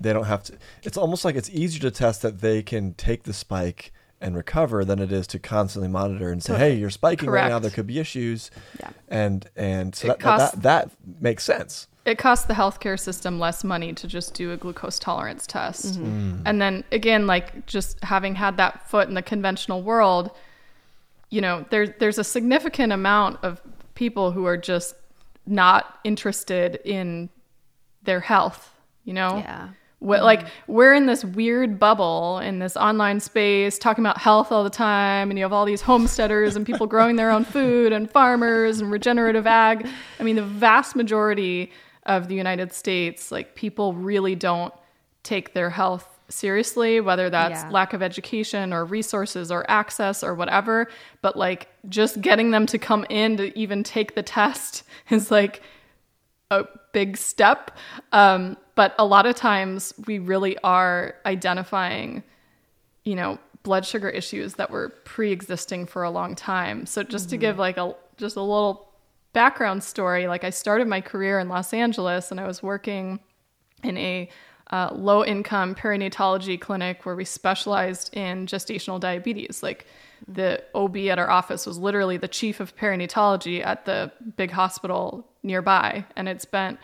they don't have to it's almost like it's easier to test that they can take the spike and recover than it is to constantly monitor and say, "Hey, you're spiking Correct. right now. There could be issues." Yeah. And and so that, costs, that, that makes sense. It costs the healthcare system less money to just do a glucose tolerance test. Mm-hmm. Mm. And then again, like just having had that foot in the conventional world, you know, there's there's a significant amount of people who are just not interested in their health, you know? Yeah. What, like we're in this weird bubble in this online space talking about health all the time and you have all these homesteaders and people growing their own food and farmers and regenerative ag i mean the vast majority of the united states like people really don't take their health seriously whether that's yeah. lack of education or resources or access or whatever but like just getting them to come in to even take the test <laughs> is like a big step um, but a lot of times we really are identifying, you know, blood sugar issues that were pre-existing for a long time. So just mm-hmm. to give like a just a little background story, like I started my career in Los Angeles and I was working in a uh, low income perinatology clinic where we specialized in gestational diabetes. Like the OB at our office was literally the chief of perinatology at the big hospital nearby and it spent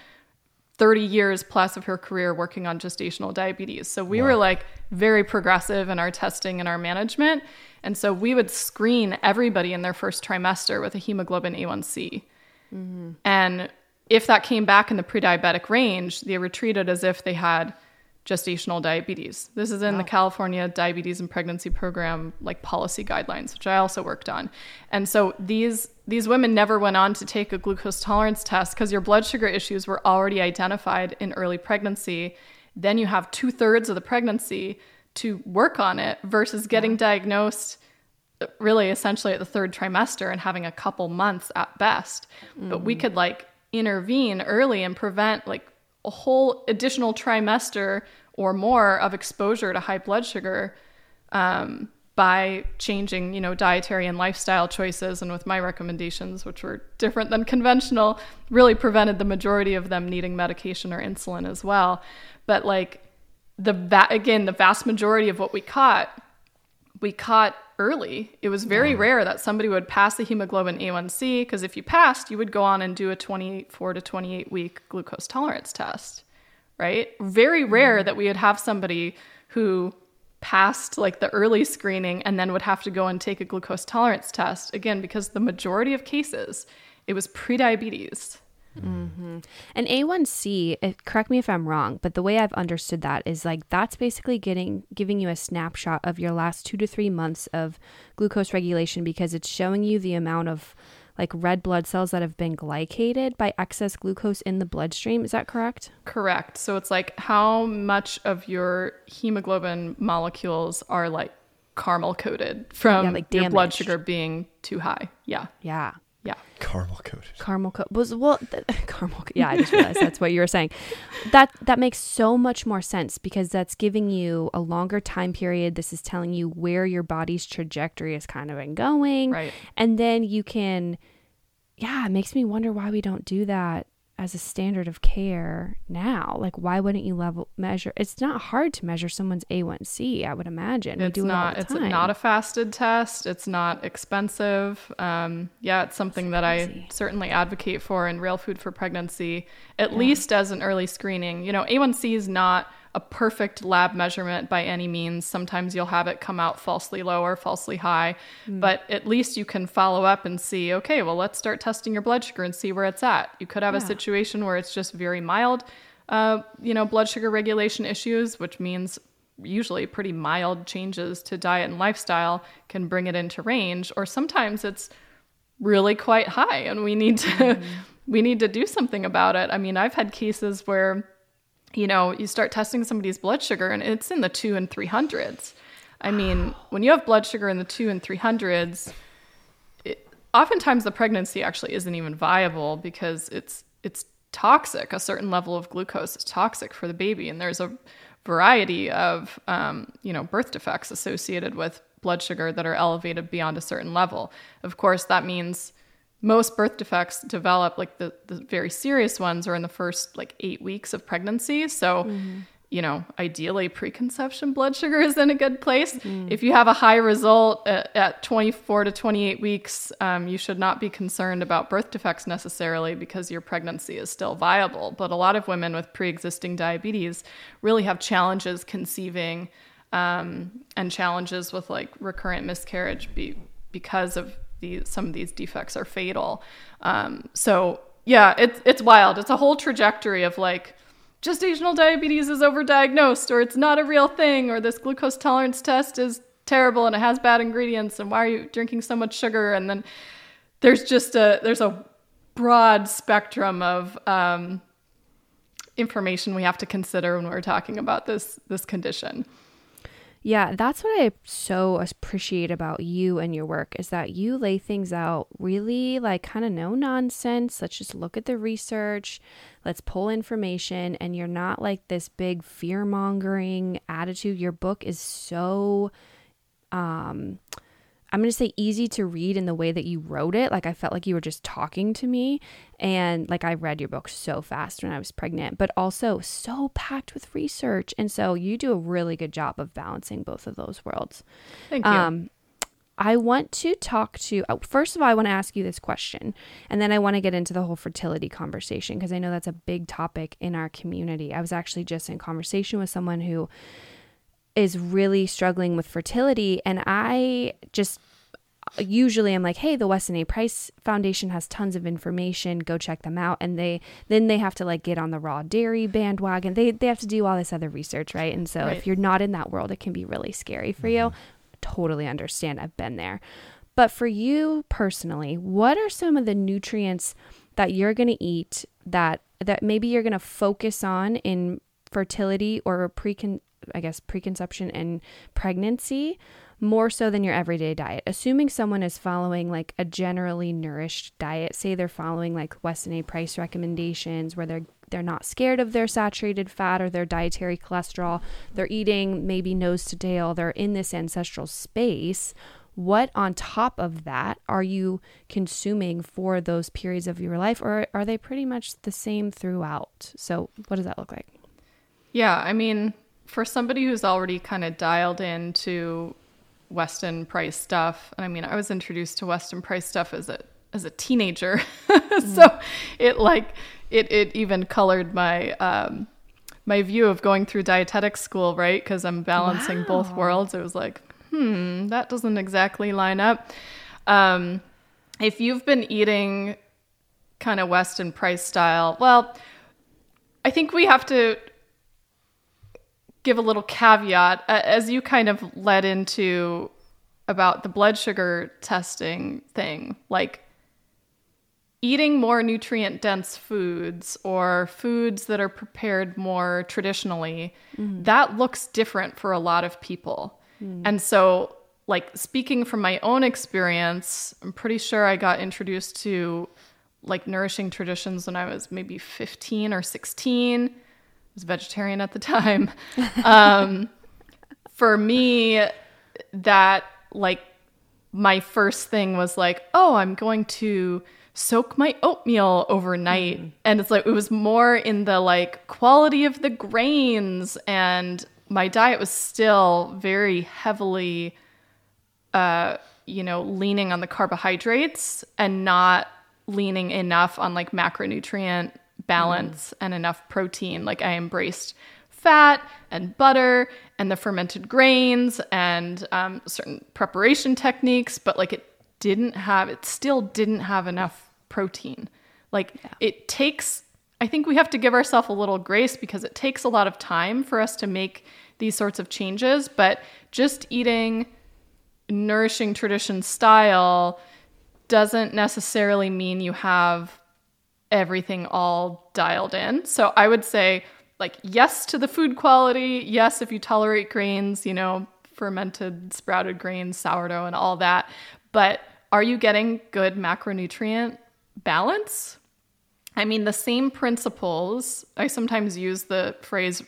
30 years plus of her career working on gestational diabetes. So we wow. were like very progressive in our testing and our management. And so we would screen everybody in their first trimester with a hemoglobin A1C. Mm-hmm. And if that came back in the pre diabetic range, they were treated as if they had gestational diabetes. This is in wow. the California Diabetes and Pregnancy Program like policy guidelines, which I also worked on. And so these these women never went on to take a glucose tolerance test because your blood sugar issues were already identified in early pregnancy. Then you have two thirds of the pregnancy to work on it versus getting yeah. diagnosed really essentially at the third trimester and having a couple months at best. Mm. But we could like intervene early and prevent like a whole additional trimester or more of exposure to high blood sugar um, by changing, you know, dietary and lifestyle choices. And with my recommendations, which were different than conventional, really prevented the majority of them needing medication or insulin as well. But like the va- again, the vast majority of what we caught, we caught early. It was very yeah. rare that somebody would pass the hemoglobin A1C because if you passed, you would go on and do a 24 to 28 week glucose tolerance test, right? Very rare mm. that we would have somebody who passed like the early screening and then would have to go and take a glucose tolerance test again because the majority of cases it was prediabetes mm-hmm. and a1c it, correct me if i'm wrong but the way i've understood that is like that's basically getting giving you a snapshot of your last two to three months of glucose regulation because it's showing you the amount of like red blood cells that have been glycated by excess glucose in the bloodstream. Is that correct? Correct. So it's like how much of your hemoglobin molecules are like caramel coated from Yeah, like your blood sugar being too high. Yeah. Yeah. Yeah. Caramel coated. caramel co- was well th- <laughs> caramel co- yeah i just realized that's what you were saying that that makes so much more sense because that's giving you a longer time period this is telling you where your body's trajectory is kind of been going Right. and then you can yeah it makes me wonder why we don't do that as a standard of care now like why wouldn't you level measure it's not hard to measure someone's a1c i would imagine we It's do it not the it's not a fasted test. It's not expensive. Um, yeah, it's something that crazy. I certainly advocate for in Real Food for Pregnancy, at least as an early screening. You know, A1C is not a perfect lab measurement by any means. Sometimes you'll have it come out falsely low or falsely high, Hmm. but at least you can follow up and see, okay, well, let's start testing your blood sugar and see where it's at. You could have a situation where it's just very mild, uh, you know, blood sugar regulation issues, which means usually pretty mild changes to diet and lifestyle can bring it into range or sometimes it's really quite high and we need to <laughs> we need to do something about it i mean i've had cases where you know you start testing somebody's blood sugar and it's in the 2 and 300s i mean when you have blood sugar in the 2 and 300s it, oftentimes the pregnancy actually isn't even viable because it's it's toxic. A certain level of glucose is toxic for the baby, and there's a variety of um, you know birth defects associated with blood sugar that are elevated beyond a certain level. Of course, that means most birth defects develop like the, the very serious ones are in the first like eight weeks of pregnancy. So you know ideally preconception blood sugar is in a good place. If you have a high result at, at 24 to 28 weeks um, you should not be concerned about birth defects necessarily because your pregnancy is still viable. But a lot of women with pre-existing diabetes really have challenges conceiving um, and challenges with like recurrent miscarriage be, because of the, some of these defects are fatal. Um, so yeah, it's it's wild. It's a whole trajectory of like gestational diabetes is overdiagnosed, or it's not a real thing, or this glucose tolerance test is terrible and it has bad ingredients, and why are you drinking so much sugar? And then there's just a there's a broad spectrum of um, information we have to consider when we're talking about this this condition. Yeah, that's what I so appreciate about you and your work is that you lay things out really like kind of no nonsense. Let's just look at the research, let's pull information, and you're not like this big fear mongering attitude. Your book is so um I'm going to say easy to read in the way that you wrote it. Like I felt like you were just talking to me and like I read your book so fast when I was pregnant, but also so packed with research. And so you do a really good job of balancing both of those worlds. Thank you. Um, I want to talk to, oh, first of all, I want to ask you this question, and then I want to get into the whole fertility conversation because I know that's a big topic in our community. I was actually just in conversation with someone who is really struggling with fertility, and I just usually I'm like, hey, the Weston A. Price Foundation has tons of information. Go check them out. And they then they have to like get on the raw dairy bandwagon. They they have to do all this other research, right? And so Right. if you're not in that world, it can be really scary for you. Mm-hmm. Totally understand. I've been there. But for you personally, what are some of the nutrients that you're going to eat that that maybe you're going to focus on in fertility or precon I guess preconception and pregnancy more so than your everyday diet. Assuming someone is following like a generally nourished diet, say they're following like Weston A. Price recommendations where they're they're not scared of their saturated fat or their dietary cholesterol. They're eating maybe nose to tail. They're in this ancestral space. What on top of that are you consuming for those periods of your life or are they pretty much the same throughout? So, what does that look like? Yeah, I mean, for somebody who's already kind of dialed into Weston Price stuff, and I mean, I was introduced to Weston Price stuff as a as a teenager, <laughs> so it like it it even colored my um, my view of going through dietetics school, right? Because I'm balancing both worlds. It was like, hmm, that doesn't exactly line up. Um, if you've been eating kind of Weston Price style, well, I think we have to give a little caveat as you kind of led into about the blood sugar testing thing. Like, eating more nutrient dense foods or foods that are prepared more traditionally, mm-hmm. that looks different for a lot of people. Mm. And so, like, speaking from my own experience, I'm pretty sure I got introduced to like nourishing traditions when I was maybe 15 or 16. Was vegetarian at the time. <laughs> Um, for me, that like my first thing was like, oh, I'm going to soak my oatmeal overnight. And it's like, it was more in the like quality of the grains. And my diet was still very heavily, uh, you know, leaning on the carbohydrates and not leaning enough on like macronutrient balance and enough protein. Like I embraced fat and butter and the fermented grains and um, certain preparation techniques, but like it didn't have, it still didn't have enough protein. Like it takes, I think we have to give ourselves a little grace because it takes a lot of time for us to make these sorts of changes, but just eating nourishing tradition style doesn't necessarily mean you have everything all dialed in. So I would say, like, yes to the food quality. Yes, if you tolerate grains, you know, fermented, sprouted grains, sourdough, and all that. But are you getting good macronutrient balance? I mean, the same principles. I sometimes use the phrase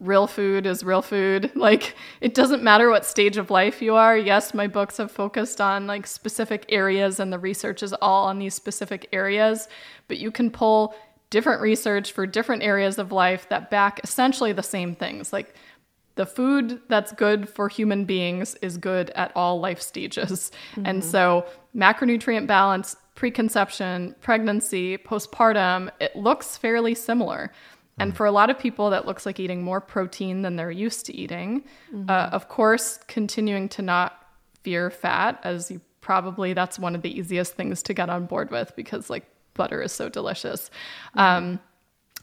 real food is real food. <laughs> Like, it doesn't matter what stage of life you are. Yes, my books have focused on like specific areas and the research is all on these specific areas, but you can pull different research for different areas of life that back essentially the same things. Like, the food that's good for human beings is good at all life stages. And mm-hmm. so, macronutrient balance, preconception, pregnancy, postpartum, it looks fairly similar. And for a lot of people, that looks like eating more protein than they're used to eating. Uh, of course, continuing to not fear fat, as you probably, that's one of the easiest things to get on board with because, like, butter is so delicious. Um,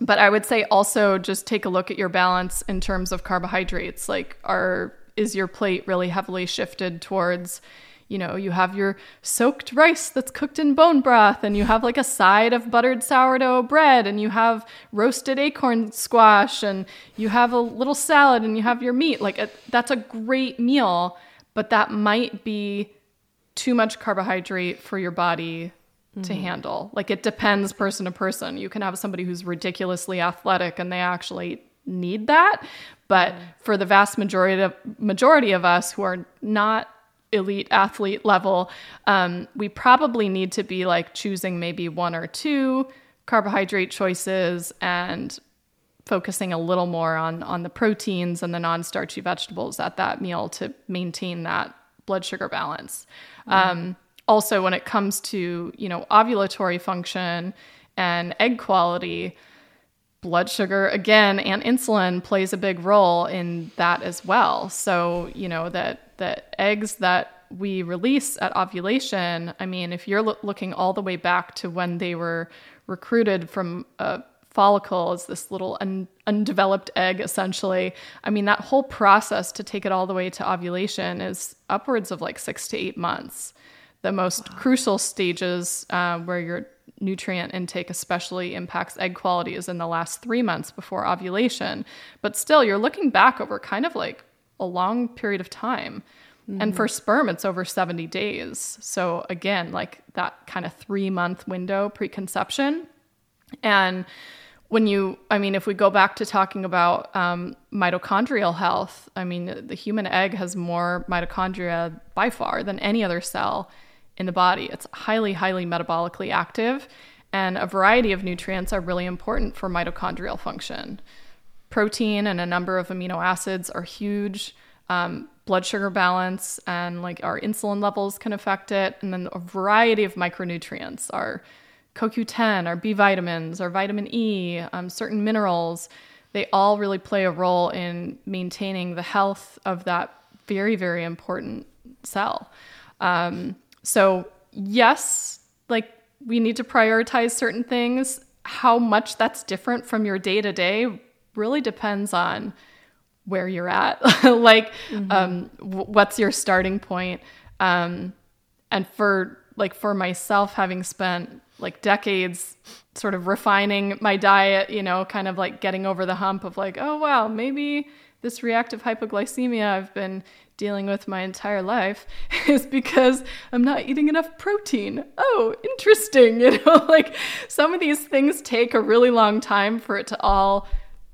but I would say also just take a look at your balance in terms of carbohydrates. Like, are is your plate really heavily shifted towards, you know, you have your soaked rice that's cooked in bone broth, and you have like a side of buttered sourdough bread, and you have roasted acorn squash, and you have a little salad, and you have your meat. Like, it, that's a great meal, but that might be too much carbohydrate for your body to mm-hmm. handle. Like it depends person to person. You can have somebody who's ridiculously athletic and they actually need that, but mm. for the vast majority of majority of us who are not elite athlete level, um, we probably need to be like choosing maybe one or two carbohydrate choices and focusing a little more on on the proteins and the non-starchy vegetables at that meal to maintain that blood sugar balance. Um, also, when it comes to you know ovulatory function and egg quality, blood sugar again and insulin plays a big role in that as well. So you know that that eggs that we release at ovulation. I mean, if you're loo- looking all the way back to when they were recruited from a follicle as this little un- undeveloped egg essentially i mean that whole process to take it all the way to ovulation is upwards of like six to eight months the most crucial stages uh, where your nutrient intake especially impacts egg quality is in the last three months before ovulation but still you're looking back over kind of like a long period of time and for sperm it's over 70 days so again like that kind of three month window preconception and when you, I mean, if we go back to talking about um, mitochondrial health, I mean, the human egg has more mitochondria by far than any other cell in the body. It's highly, highly metabolically active, and a variety of nutrients are really important for mitochondrial function. Protein and a number of amino acids are huge. Um, blood sugar balance and like our insulin levels can affect it. And then a variety of micronutrients are CoQ10, our B vitamins, our vitamin E, um, certain minerals, they all really play a role in maintaining the health of that very, very important cell. Um, so, yes, like we need to prioritize certain things. How much that's different from your day to day really depends on where you're at. <laughs> like, um, w- what's your starting point? Um, and for like for myself, having spent like decades sort of refining my diet, you know, kind of like getting over the hump of like, oh, wow, maybe this reactive hypoglycemia I've been dealing with my entire life <laughs> is because I'm not eating enough protein. Oh, interesting. <laughs> You know, like some of these things take a really long time for it to all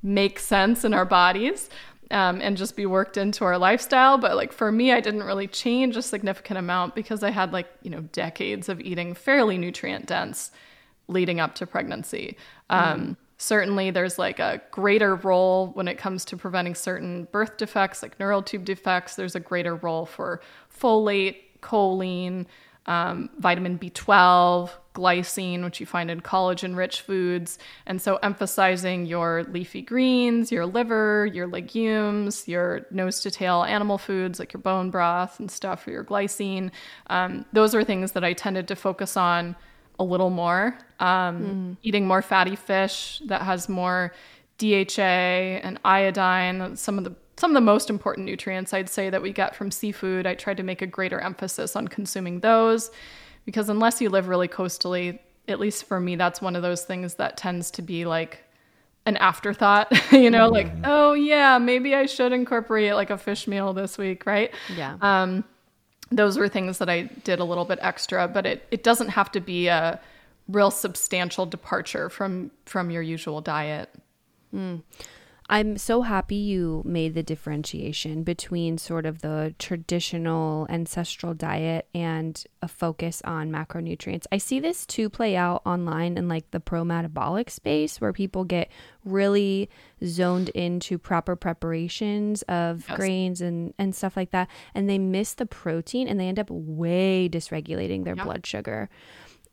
make sense in our bodies. Um, and just be worked into our lifestyle. But like for me, I didn't really change a significant amount because I had like, you know, decades of eating fairly nutrient dense leading up to pregnancy. Um, mm. Certainly, there's like a greater role when it comes to preventing certain birth defects, like neural tube defects. There's a greater role for folate, choline, um, vitamin B12, glycine, which you find in collagen rich foods. And so, emphasizing your leafy greens, your liver, your legumes, your nose to tail animal foods like your bone broth and stuff for your glycine. Um, those are things that I tended to focus on a little more. Um, mm. Eating more fatty fish that has more DHA and iodine, some of the some of the most important nutrients I'd say that we get from seafood. I tried to make a greater emphasis on consuming those because unless you live really coastally, at least for me, that's one of those things that tends to be like an afterthought, <laughs> you know, mm. like, oh yeah, maybe I should incorporate like a fish meal this week, right? Yeah. Um, those were things that I did a little bit extra, but it, it doesn't have to be a real substantial departure from from your usual diet. Mm. I'm so happy you made the differentiation between sort of the traditional ancestral diet and a focus on macronutrients. I see this too play out online in like the pro metabolic space where people get really zoned into proper preparations of yes. grains and, and stuff like that. And they miss the protein and they end up way dysregulating their blood sugar.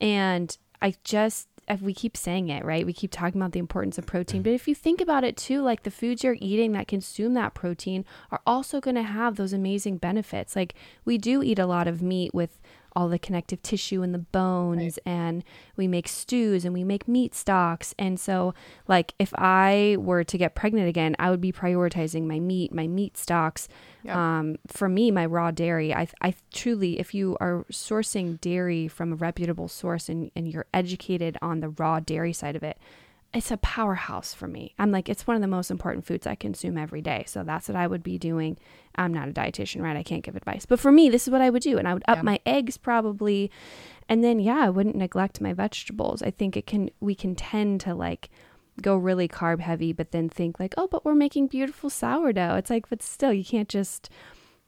And I just we keep saying it, right? We keep talking about the importance of protein, but if you think about it too, like the foods you're eating that consume that protein are also going to have those amazing benefits. Like we do eat a lot of meat with all the connective tissue in the bones right. and we make stews and we make meat stocks and so like if i were to get pregnant again i would be prioritizing my meat my meat stocks yep. um, for me my raw dairy I, I truly if you are sourcing dairy from a reputable source and, and you're educated on the raw dairy side of it it's a powerhouse for me. I'm like, it's one of the most important foods I consume every day. So that's what I would be doing. I'm not a dietitian, right? I can't give advice. But for me, this is what I would do. And I would up yeah. my eggs probably. And then, yeah, I wouldn't neglect my vegetables. I think it can, we can tend to like go really carb heavy, but then think like, oh, but we're making beautiful sourdough. It's like, but still, you can't just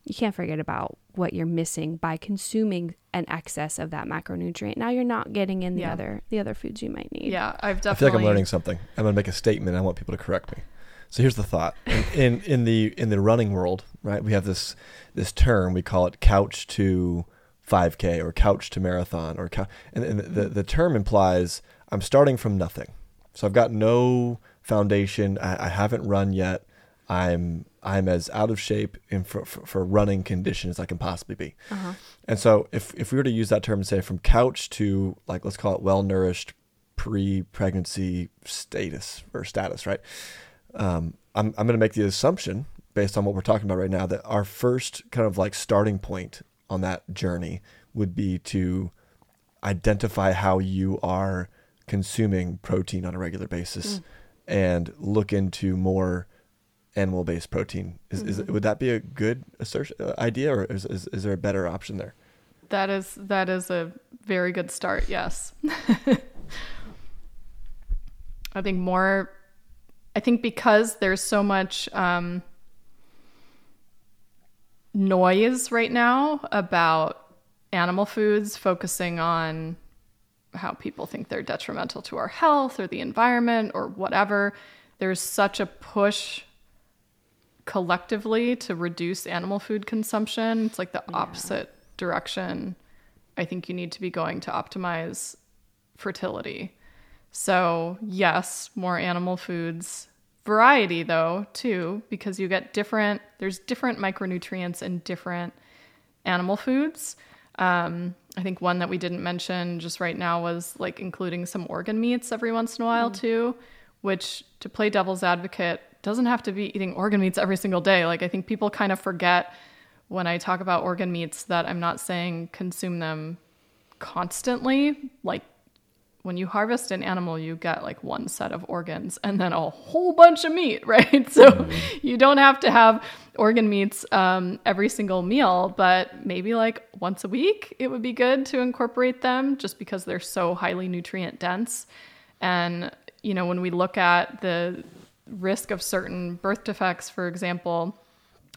you can't forget about what you're missing by consuming an excess of that macronutrient. Now you're not getting in the yeah. other the other foods you might need. Yeah, I've definitely. I feel like I'm learning something. I'm gonna make a statement. I want people to correct me. So here's the thought: in, in, in the in the running world, right? We have this this term we call it couch to 5K or couch to marathon or couch, and, and the the term implies I'm starting from nothing. So I've got no foundation. I, I haven't run yet. I'm I'm as out of shape in for, for, for running condition as I can possibly be. Uh-huh. And so if if we were to use that term and say from couch to like let's call it well nourished pre pregnancy status or status, right? Um, I'm I'm going to make the assumption based on what we're talking about right now that our first kind of like starting point on that journey would be to identify how you are consuming protein on a regular basis mm. and look into more animal based protein. Is, mm-hmm. is would that be a good assertion uh, idea, or is, is is there a better option there? That is that is a very good start. Yes, <laughs> I think more. I think because there's so much um, noise right now about animal foods, focusing on how people think they're detrimental to our health or the environment or whatever. There's such a push collectively to reduce animal food consumption. It's like the yeah. opposite direction. I think you need to be going to optimize fertility. So, yes, more animal foods. Variety though, too, because you get different there's different micronutrients in different animal foods. Um, I think one that we didn't mention just right now was like including some organ meats every once in a while mm. too, which to play devil's advocate doesn't have to be eating organ meats every single day. Like I think people kind of forget when I talk about organ meats that I'm not saying consume them constantly, like when you harvest an animal, you get like one set of organs and then a whole bunch of meat, <laughs> right? So mm-hmm. you don't have to have organ meats um, every single meal, but maybe like once a week, it would be good to incorporate them just because they're so highly nutrient dense. And, you know, when we look at the risk of certain birth defects, for example,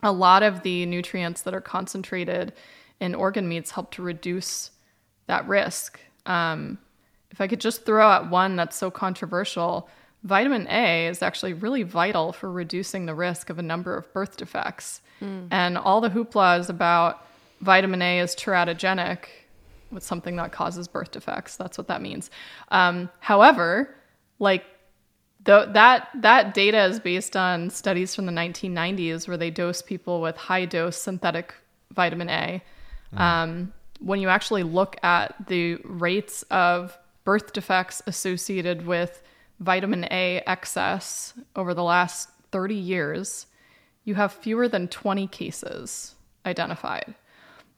a lot of the nutrients that are concentrated in organ meats help to reduce that risk. Um, if I could just throw out one that's so controversial, vitamin A is actually really vital for reducing the risk of a number of birth defects. Mm. And all the hoopla is about vitamin A is teratogenic with something that causes birth defects. That's what that means. Um, however, like the, that that data is based on studies from the 1990s where they dose people with high dose synthetic vitamin A. Mm. Um, when you actually look at the rates of birth defects associated with vitamin A excess over the last 30 years, you have fewer than 20 cases identified.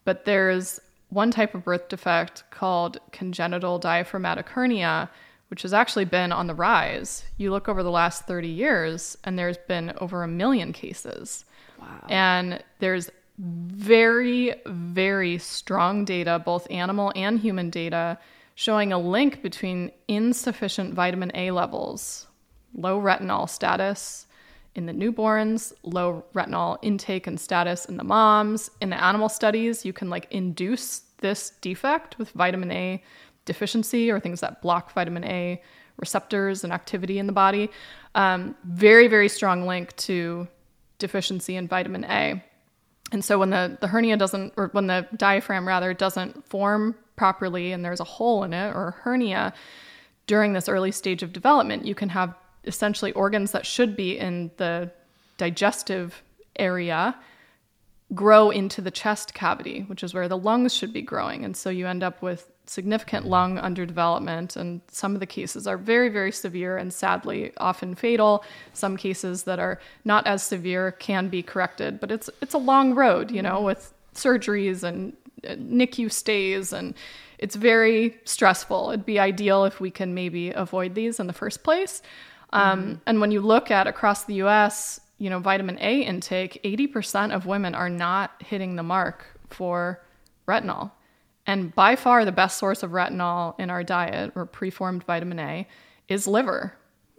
But there's one type of birth defect called congenital diaphragmatic hernia, which has actually been on the rise. You look over the last 30 years, and there's been over a million cases. Wow. And there's very, very strong data, both animal and human data, showing a link between insufficient vitamin A levels, low retinol status in the newborns, low retinol intake and status in the moms. In the animal studies, you can like induce this defect with vitamin A deficiency or things that block vitamin A receptors and activity in the body. Um, very, very strong link to deficiency in vitamin A. And so when the, the hernia doesn't, or when the diaphragm rather doesn't form properly and there's a hole in it or a hernia during this early stage of development, you can have essentially organs that should be in the digestive area grow into the chest cavity, which is where the lungs should be growing. And so you end up with significant lung underdevelopment. And some of the cases are very, very severe and sadly often fatal. Some cases that are not as severe can be corrected, but it's it's a long road, you know, with surgeries and NICU stays and it's very stressful. It'd be ideal if we can maybe avoid these in the first place. Um, mm-hmm. And when you look at across the US, you know, vitamin A intake, 80% of women are not hitting the mark for retinol. And by far the best source of retinol in our diet or preformed vitamin A is liver.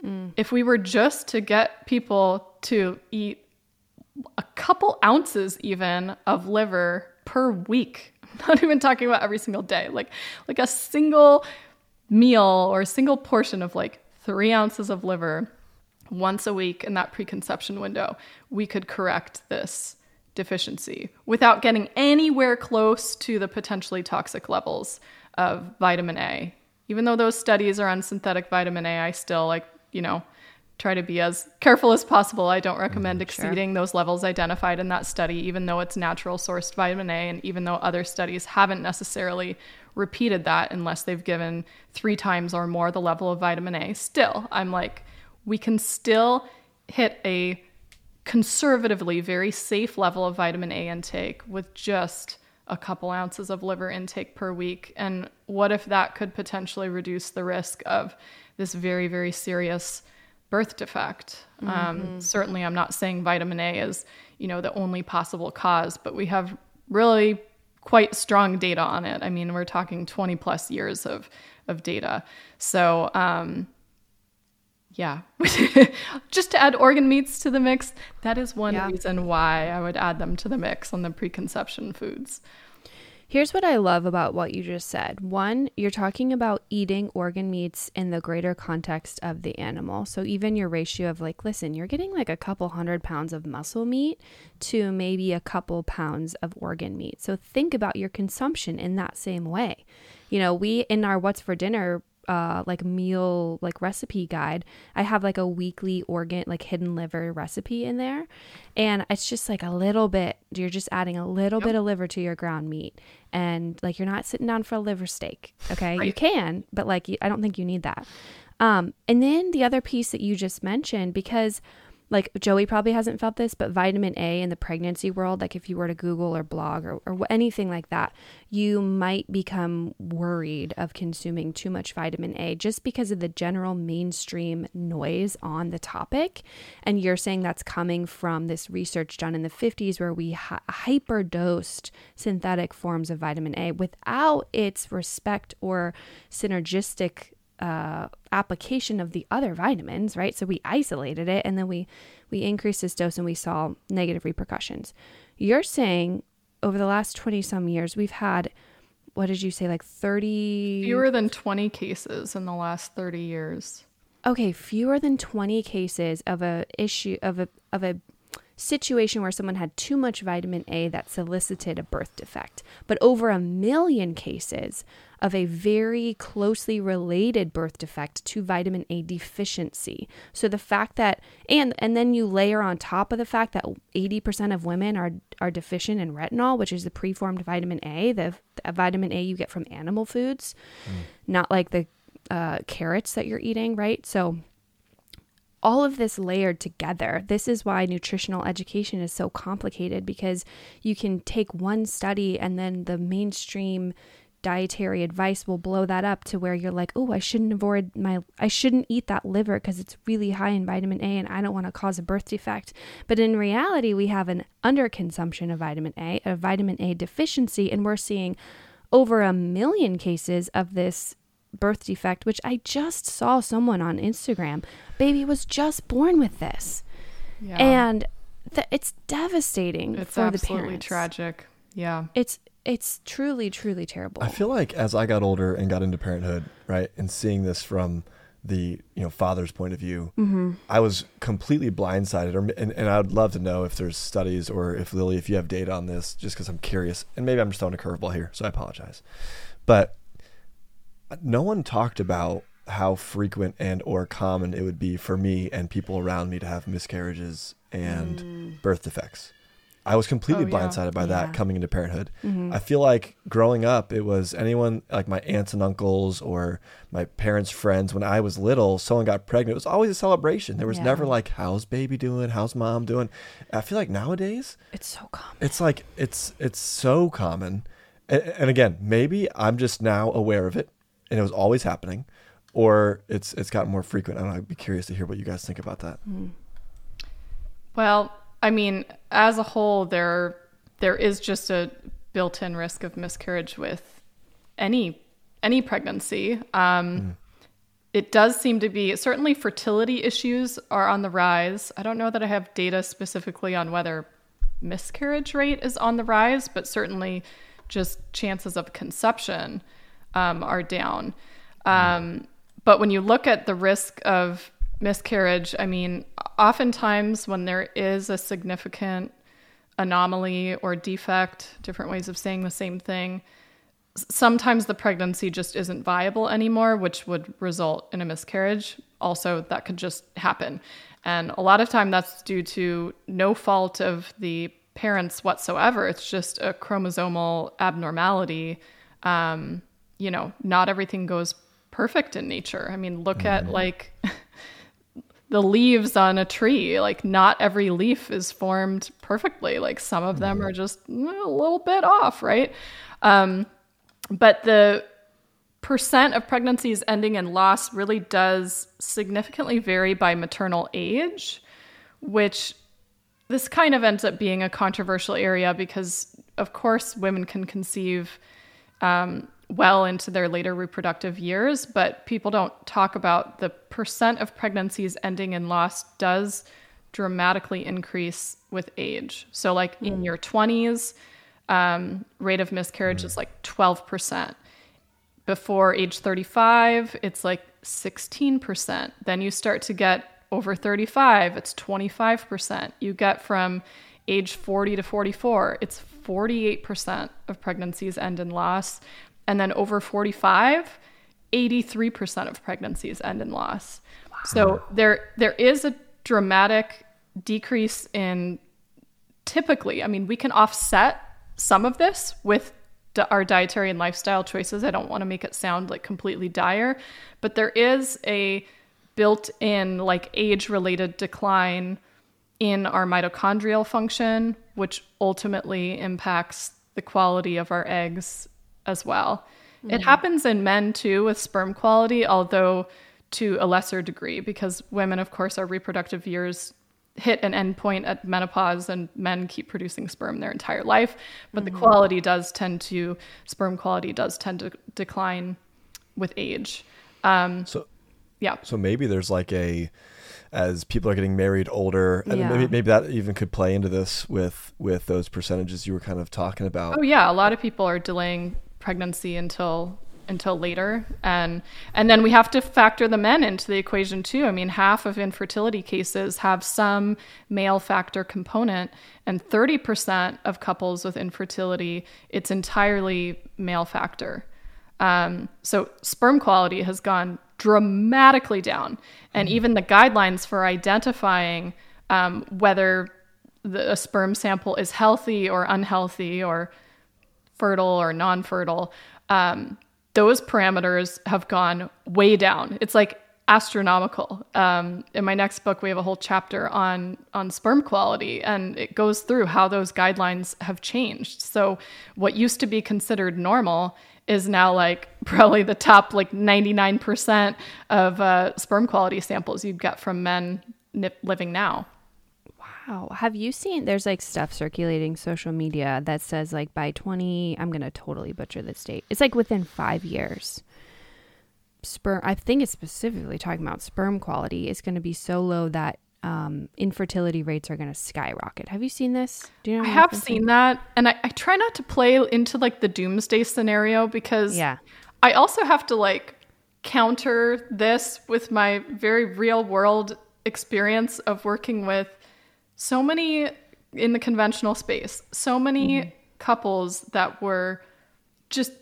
Mm. If we were just to get people to eat a couple ounces even of liver per week. <laughs> I'm not even talking about every single day. Like like a single meal or a single portion of like three ounces of liver once a week in that preconception window, we could correct this deficiency without getting anywhere close to the potentially toxic levels of vitamin A. Even though those studies are on synthetic vitamin A, I still like, you know, try to be as careful as possible. I don't recommend mm, exceeding sure. those levels identified in that study, even though it's natural sourced vitamin A, and even though other studies haven't necessarily repeated that unless they've given three times or more the level of vitamin A. Still, I'm like, we can still hit a conservatively very safe level of vitamin A intake with just a couple ounces of liver intake per week. And what if that could potentially reduce the risk of this very, very serious birth defect. Um, mm-hmm. Um, certainly, I'm not saying vitamin A is, you know, the only possible cause, but we have really quite strong data on it. I mean, we're talking 20 plus years of of data. So, um, yeah, <laughs> just to add organ meats to the mix, that is one yeah. reason why I would add them to the mix on the preconception foods. Here's what I love about what you just said. One, you're talking about eating organ meats in the greater context of the animal. So even your ratio of like, listen, you're getting like a couple hundred pounds of muscle meat to maybe a couple pounds of organ meat. So think about your consumption in that same way. You know, we in our What's for Dinner uh, like meal like recipe guide i have like a weekly organ like hidden liver recipe in there and it's just like a little bit you're just adding a little yep. bit of liver to your ground meat and like you're not sitting down for a liver steak okay right. you can but like i don't think you need that um, and then the other piece that you just mentioned because like Joey probably hasn't felt this, but vitamin A in the pregnancy world, like if you were to Google or blog or, or anything like that, you might become worried of consuming too much vitamin A just because of the general mainstream noise on the topic. And you're saying that's coming from this research done in the 50s where we hi- hyperdosed synthetic forms of vitamin A without its respect or synergistic uh, application of the other vitamins, right? So we isolated it and then we we increased this dose and we saw negative repercussions. You're saying over the last 20 some years we've had what did you say like 30 fewer than 20 cases in the last 30 years. Okay, fewer than 20 cases of a issue of a of a situation where someone had too much vitamin A that solicited a birth defect, but over a million cases of a very closely related birth defect to vitamin A deficiency. So the fact that and and then you layer on top of the fact that 80% of women are are deficient in retinol, which is the preformed vitamin A, the, the vitamin A you get from animal foods, mm. not like the uh, carrots that you're eating, right? So all of this layered together. This is why nutritional education is so complicated because you can take one study and then the mainstream dietary advice will blow that up to where you're like, "Oh, I shouldn't avoid my I shouldn't eat that liver because it's really high in vitamin A and I don't want to cause a birth defect." But in reality, we have an underconsumption of vitamin A, a vitamin A deficiency, and we're seeing over a million cases of this birth defect, which I just saw someone on Instagram. Baby was just born with this. Yeah. And th- it's devastating it's for the parents. tragic. Yeah. It's it's truly truly terrible. I feel like as I got older and got into parenthood, right, and seeing this from the you know father's point of view, mm-hmm. I was completely blindsided. Or and, and I would love to know if there's studies or if Lily, if you have data on this, just because I'm curious. And maybe I'm just throwing a curveball here, so I apologize. But no one talked about how frequent and or common it would be for me and people around me to have miscarriages and mm. birth defects. I was completely oh, blindsided yeah. by that yeah. coming into parenthood. Mm-hmm. I feel like growing up, it was anyone like my aunts and uncles or my parents' friends. When I was little, someone got pregnant. It was always a celebration. There was yeah. never like, "How's baby doing? How's mom doing?" I feel like nowadays, it's so common. It's like it's it's so common. And, and again, maybe I'm just now aware of it and it was always happening, or it's it's gotten more frequent. I don't know. I'd be curious to hear what you guys think about that. Mm. Well, I mean, as a whole, there there is just a built-in risk of miscarriage with any any pregnancy. Um, mm. It does seem to be certainly fertility issues are on the rise. I don't know that I have data specifically on whether miscarriage rate is on the rise, but certainly just chances of conception um, are down. Um, but when you look at the risk of miscarriage, I mean, oftentimes when there is a significant anomaly or defect, different ways of saying the same thing, sometimes the pregnancy just isn't viable anymore, which would result in a miscarriage. Also, that could just happen. And a lot of time that's due to no fault of the parents whatsoever. It's just a chromosomal abnormality um, you know, not everything goes perfect in nature. I mean, look mm-hmm. at like <laughs> the leaves on a tree. Like, not every leaf is formed perfectly. Like, some of them are just a little bit off, right? Um, but the percent of pregnancies ending in loss really does significantly vary by maternal age, which this kind of ends up being a controversial area because, of course, women can conceive um, well into their later reproductive years, but people don't talk about the percent of pregnancies ending in loss does dramatically increase with age. So, like mm. in your 20s, um, rate of miscarriage mm. is like 12%. Before age 35, it's like 16%. Then you start to get over 35, it's 25%. You get from age 40 to 44, it's 48% of pregnancies end in loss. And then over 45, 83% of pregnancies end in loss. Wow. So there there is a dramatic decrease in typically, I mean, we can offset some of this with our dietary and lifestyle choices. I don't want to make it sound like completely dire, but there is a built in like age related decline in our mitochondrial function, which ultimately impacts the quality of our eggs as well. Mm. It happens in men too with sperm quality, although to a lesser degree, because women, of course, our reproductive years hit an endpoint at menopause and men keep producing sperm their entire life but mm-hmm. the quality does tend to sperm quality does tend to decline with age um, so yeah so maybe there's like a as people are getting married older and yeah. maybe maybe that even could play into this with with those percentages you were kind of talking about oh yeah a lot of people are delaying pregnancy until until later. And and then we have to factor the men into the equation too. I mean half of infertility cases have some male factor component and 30% of couples with infertility it's entirely male factor. Um, so sperm quality has gone dramatically down. And mm-hmm. even the guidelines for identifying um, whether the, a sperm sample is healthy or unhealthy or fertile or non-fertile um, those parameters have gone way down. It's like astronomical. Um, in my next book, we have a whole chapter on on sperm quality, and it goes through how those guidelines have changed. So, what used to be considered normal is now like <laughs> probably the top like 99% of uh, sperm quality samples you'd get from men living now. Wow. Have you seen there's like stuff circulating social media that says like by 20, I'm going to totally butcher this date. It's like within 5 years. Sperm I think it's specifically talking about sperm quality is going to be so low that um, infertility rates are going to skyrocket. Have you seen this? Do you know? I have seen that, and I, I try not to play into like the doomsday scenario because yeah, I also have to like counter this with my very real world experience of working with so many in the conventional space, so many mm-hmm. couples that were just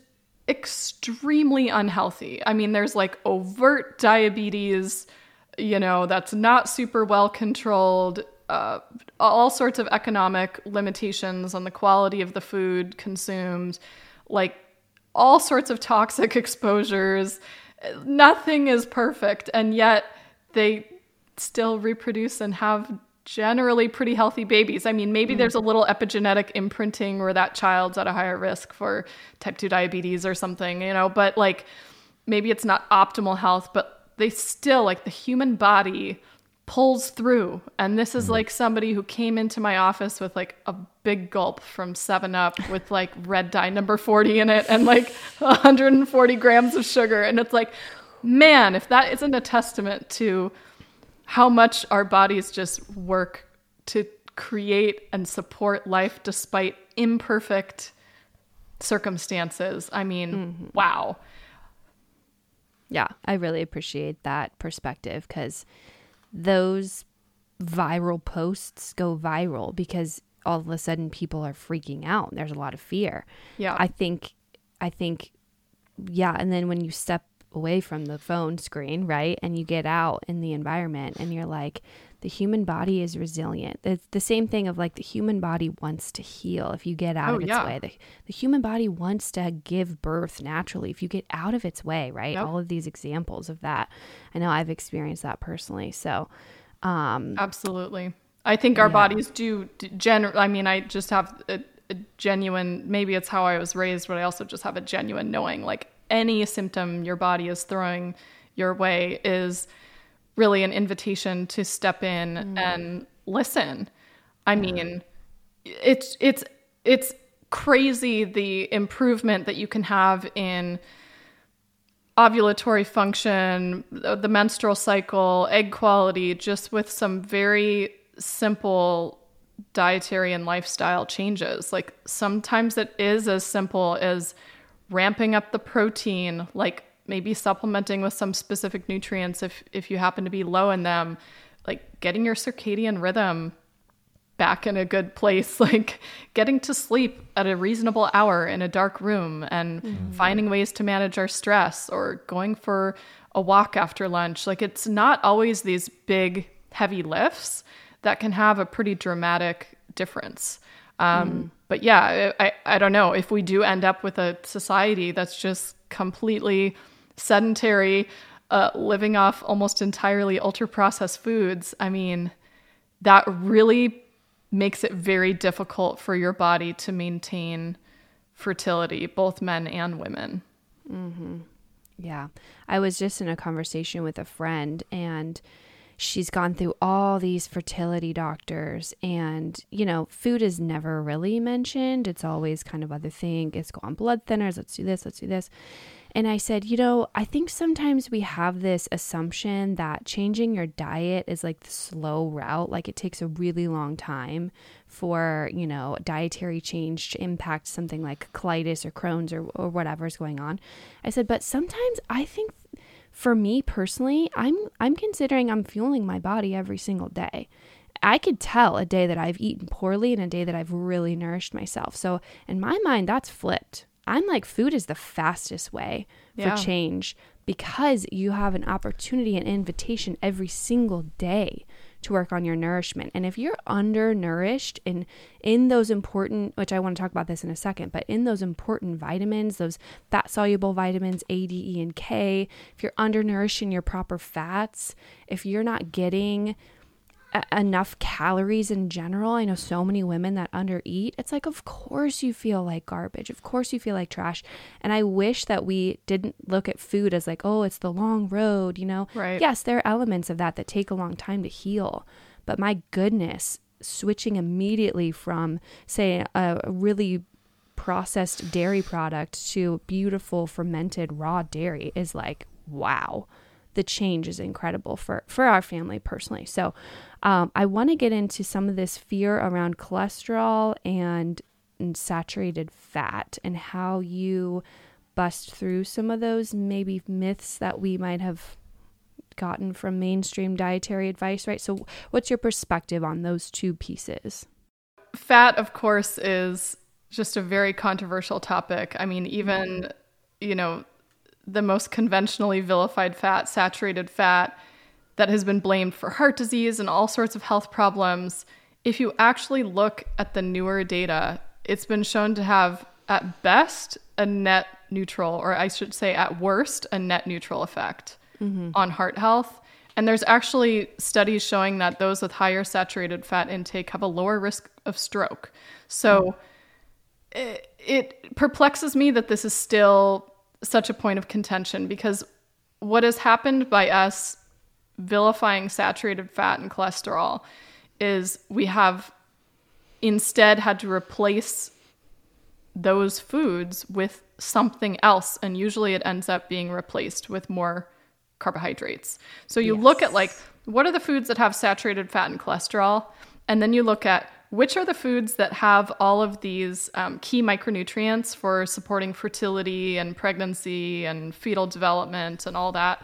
extremely unhealthy. I mean, there's like overt diabetes, you know, that's not super well controlled, uh, all sorts of economic limitations on the quality of the food consumed, like all sorts of toxic <laughs> exposures. Nothing is perfect, and yet they still reproduce and have generally pretty healthy babies. I mean, maybe mm. there's a little epigenetic imprinting where that child's at a higher risk for type 2 diabetes or something, you know, but like maybe it's not optimal health, but they still like the human body pulls through. And this is mm. like somebody who came into my office with like a big gulp from 7 Up with like red dye number 40 in it and like <laughs> 140 grams of sugar. And it's like, man, if that isn't a testament to how much our bodies just work to create and support life despite imperfect circumstances. I mean, mm-hmm. wow. Yeah, I really appreciate that perspective because those viral posts go viral because all of a sudden people are freaking out. There's a lot of fear. Yeah. I think, I think, yeah. And then when you step away from the phone screen, right? And you get out in the environment and you're like, the human body is resilient. It's the same thing of like the human body wants to heal if you get out oh, of its yeah. way. The, the human body wants to give birth naturally if you get out of its way, right? Yep. All of these examples of that. I know I've experienced that personally. So, um, absolutely. I think our yeah. bodies do general. I mean, I just have a, a genuine, maybe it's how I was raised, but I also just have a genuine knowing like any symptom your body is throwing your way is really an invitation to step in mm. and listen. I mean, it's it's it's crazy the improvement that you can have in ovulatory function, the menstrual cycle, egg quality just with some very simple dietary and lifestyle changes. Like sometimes it is as simple as ramping up the protein, like maybe supplementing with some specific nutrients if if you happen to be low in them, like getting your circadian rhythm back in a good place, <laughs> like getting to sleep at a reasonable hour in a dark room and mm-hmm. finding ways to manage our stress or going for a walk after lunch. Like it's not always these big heavy lifts that can have a pretty dramatic difference. Um, mm. But yeah, I, I don't know if we do end up with a society that's just completely sedentary, uh, living off almost entirely ultra processed foods. I mean, that really makes it very difficult for your body to maintain fertility, both men and women. Yeah. I was just in a conversation with a friend and she's gone through all these fertility doctors and you know food is never really mentioned. It's always kind of other thing. Let's go on blood thinners. Let's do this. Let's do this. And i said you know i think sometimes we have this assumption that changing your diet is like the slow route. Like it takes a really long time for you know dietary change to impact something like colitis or crohn's or, or whatever's going on. I said but sometimes i think for me personally, I'm I'm considering I'm fueling my body every single day. I could tell a day that I've eaten poorly and a day that I've really nourished myself. So in my mind, that's flipped. I'm like, food is the fastest way for Yeah. change because you have an opportunity and invitation every single day to work on your nourishment. And if you're undernourished in in those important, which I want to talk about this in a second, but in those important vitamins, those fat soluble vitamins A, D, E, and K, if you're undernourished in your proper fats, if you're not getting a- enough calories in general. I know so many women that undereat. It's like, of course you feel like garbage. Of course you feel like trash. And I wish that we didn't look at food as like, oh, it's the long road, you know? Right. Yes, there are elements of that that take a long time to heal. But my goodness, switching immediately from, say, a, a really processed dairy product to beautiful fermented raw dairy is like, wow the change is incredible for for our family personally. So, um, I want to get into some of this fear around cholesterol and, and saturated fat and how you bust through some of those maybe myths that we might have gotten from mainstream dietary advice. Right. So, what's your perspective on those two pieces? Fat, of course, is just a very controversial topic. I mean, even, you know, the most conventionally vilified fat, saturated fat, that has been blamed for heart disease and all sorts of health problems. If you actually look at the newer data, it's been shown to have, at best, a net neutral, or I should say, at worst, a net neutral effect mm-hmm. on heart health. And there's actually studies showing that those with higher saturated fat intake have a lower risk of stroke. So hmm. it, it perplexes me that this is still such a point of contention because what has happened by us vilifying saturated fat and cholesterol is we have instead had to replace those foods with something else and usually it ends up being replaced with more carbohydrates. So you look at like what are the foods that have saturated fat and cholesterol and then you look at which are the foods that have all of these um, key micronutrients for supporting fertility and pregnancy and fetal development and all that.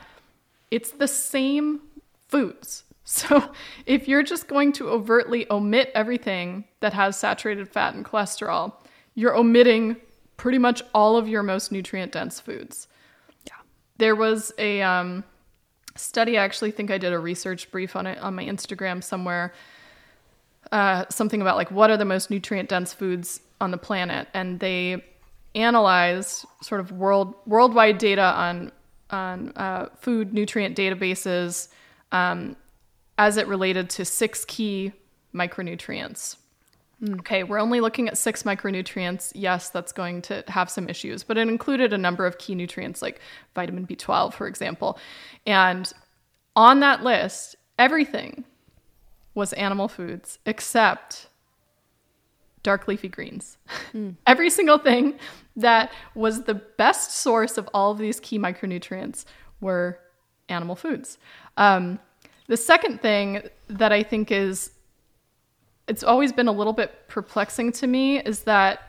It's the same foods. <laughs> So if you're just going to overtly omit everything that has saturated fat and cholesterol, you're omitting pretty much all of your most nutrient dense foods. Yeah. There was a um, study, I actually think I did a research brief on it on my Instagram somewhere. Uh, something about like what are the most nutrient dense foods on the planet, and they analyzed sort of world worldwide data on on uh, food nutrient databases um, as it related to six key micronutrients. Okay, we're only looking at six micronutrients. Yes, that's going to have some issues, but it included a number of key nutrients like vitamin B12, for example. And on that list, everything was animal foods except dark leafy greens. <laughs> Every single thing that was the best source of all of these key micronutrients were animal foods. Um, the second thing that I think is it's always been a little bit perplexing to me is that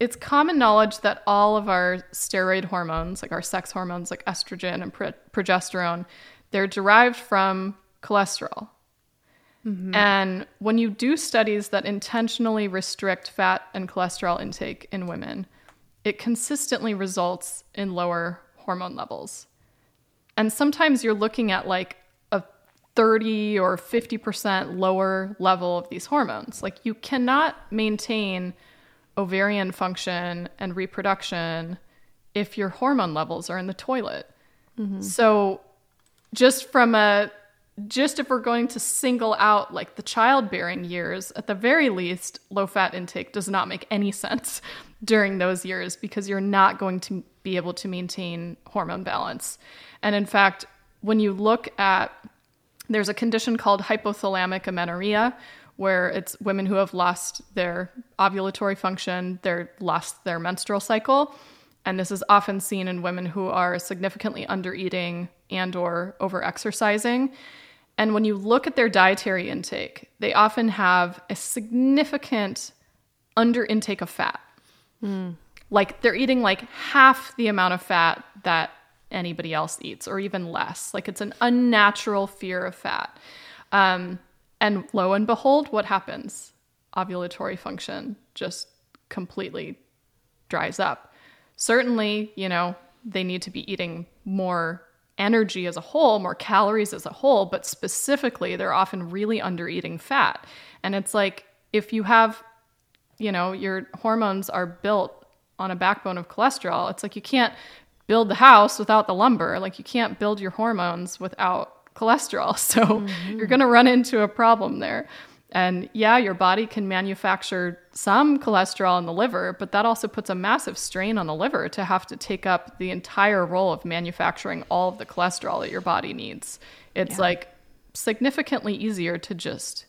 it's common knowledge that all of our steroid hormones, like our sex hormones like estrogen and pro- progesterone, they're derived from cholesterol. Mm-hmm. And when you do studies that intentionally restrict fat and cholesterol intake in women, it consistently results in lower hormone levels. And sometimes you're looking at like a 30 or 50% lower level of these hormones. Like you cannot maintain ovarian function and reproduction if your hormone levels are in the toilet. Mm-hmm. So, just from a just if we're going to single out like the childbearing years, at the very least, low fat intake does not make any sense <laughs> during those years because you're not going to be able to maintain hormone balance. And in fact, when you look at there's a condition called hypothalamic amenorrhea where it's women who have lost their ovulatory function, they're lost their menstrual cycle, and this is often seen in women who are significantly undereating and or overexercising. And when you look at their dietary intake, they often have a significant under intake of fat. Mm. Like they're eating like half the amount of fat that anybody else eats, or even less. Like it's an unnatural fear of fat. Um, and lo and behold, what happens? Ovulatory function just completely dries up. Certainly, you know, they need to be eating more energy as a whole, more calories as a whole, but specifically, they're often really under eating fat. And it's like if you have, you know, your hormones are built on a backbone of cholesterol, it's like you can't build the house without the lumber. Like you can't build your hormones without cholesterol. <laughs> So mm-hmm. you're going to run into a problem there. And yeah, your body can manufacture some cholesterol in the liver, but that also puts a massive strain on the liver to have to take up the entire role of manufacturing all of the cholesterol that your body needs. It's yeah. like significantly easier to just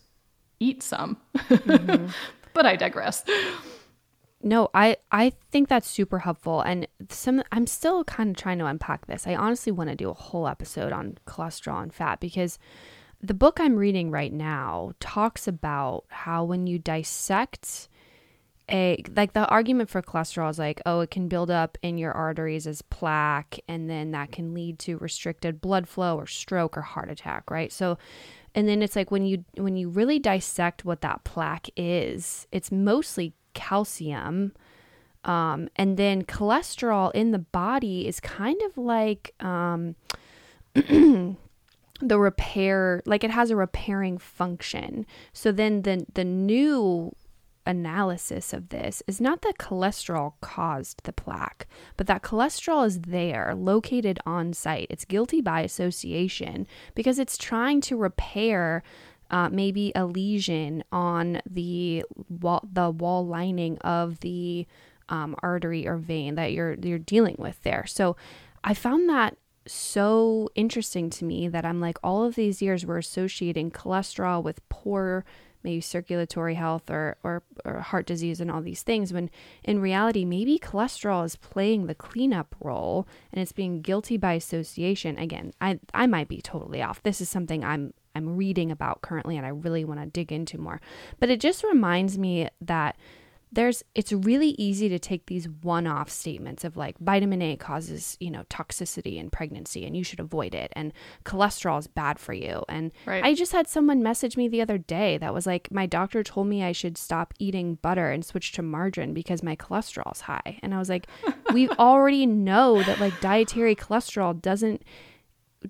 eat some. Mm-hmm. <laughs> but I digress. No, I I think that's super helpful and some I'm still kind of trying to unpack this. I honestly want to do a whole episode on cholesterol and fat because the book I'm reading right now talks about how when you dissect a like the argument for cholesterol is like oh it can build up in your arteries as plaque and then that can lead to restricted blood flow or stroke or heart attack right? So and then it's like when you when you really dissect what that plaque is it's mostly calcium um, and then cholesterol in the body is kind of like um, <clears throat> the repair like it has a repairing function. So then the the new analysis of this is not that cholesterol caused the plaque but that cholesterol is there located on site. It's guilty by association because it's trying to repair uh, maybe a lesion on the wall the wall lining of the um, artery or vein that you're you're dealing with there. So I found that so interesting to me that I'm like, all of these years we're associating cholesterol with poor, maybe circulatory health or, or, or heart disease and all these things, when in reality, maybe cholesterol is playing the cleanup role and it's being guilty by association. Again, I, I might be totally off. This is something I'm I'm reading about currently and I really want to dig into more. But it just reminds me that there's it's really easy to take these one-off statements of like vitamin A causes, you know, toxicity in pregnancy and you should avoid it and cholesterol is bad for you. And right. I just had someone message me the other day that was like my doctor told me I should stop eating butter and switch to margarine because my cholesterol is high. And I was like, <laughs> we already know that like dietary cholesterol doesn't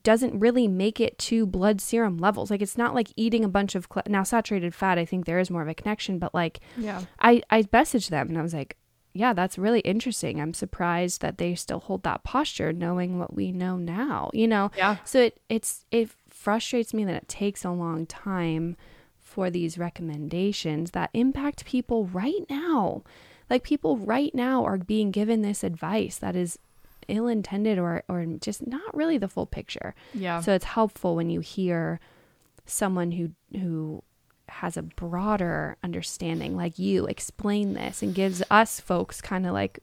doesn't really make it to blood serum levels. Like it's not like eating a bunch of cl- now saturated fat. I think there is more of a connection, but like yeah, I I messaged them and I was like, yeah, that's really interesting. I'm surprised that they still hold that posture, knowing what we know now. You know, yeah. So it it's it frustrates me that it takes a long time for these recommendations that impact people right now. Like people right now are being given this advice that is ill intended or or just not really the full picture. Yeah. So it's helpful when you hear someone who who has a broader understanding like you explain this and gives us folks kind of like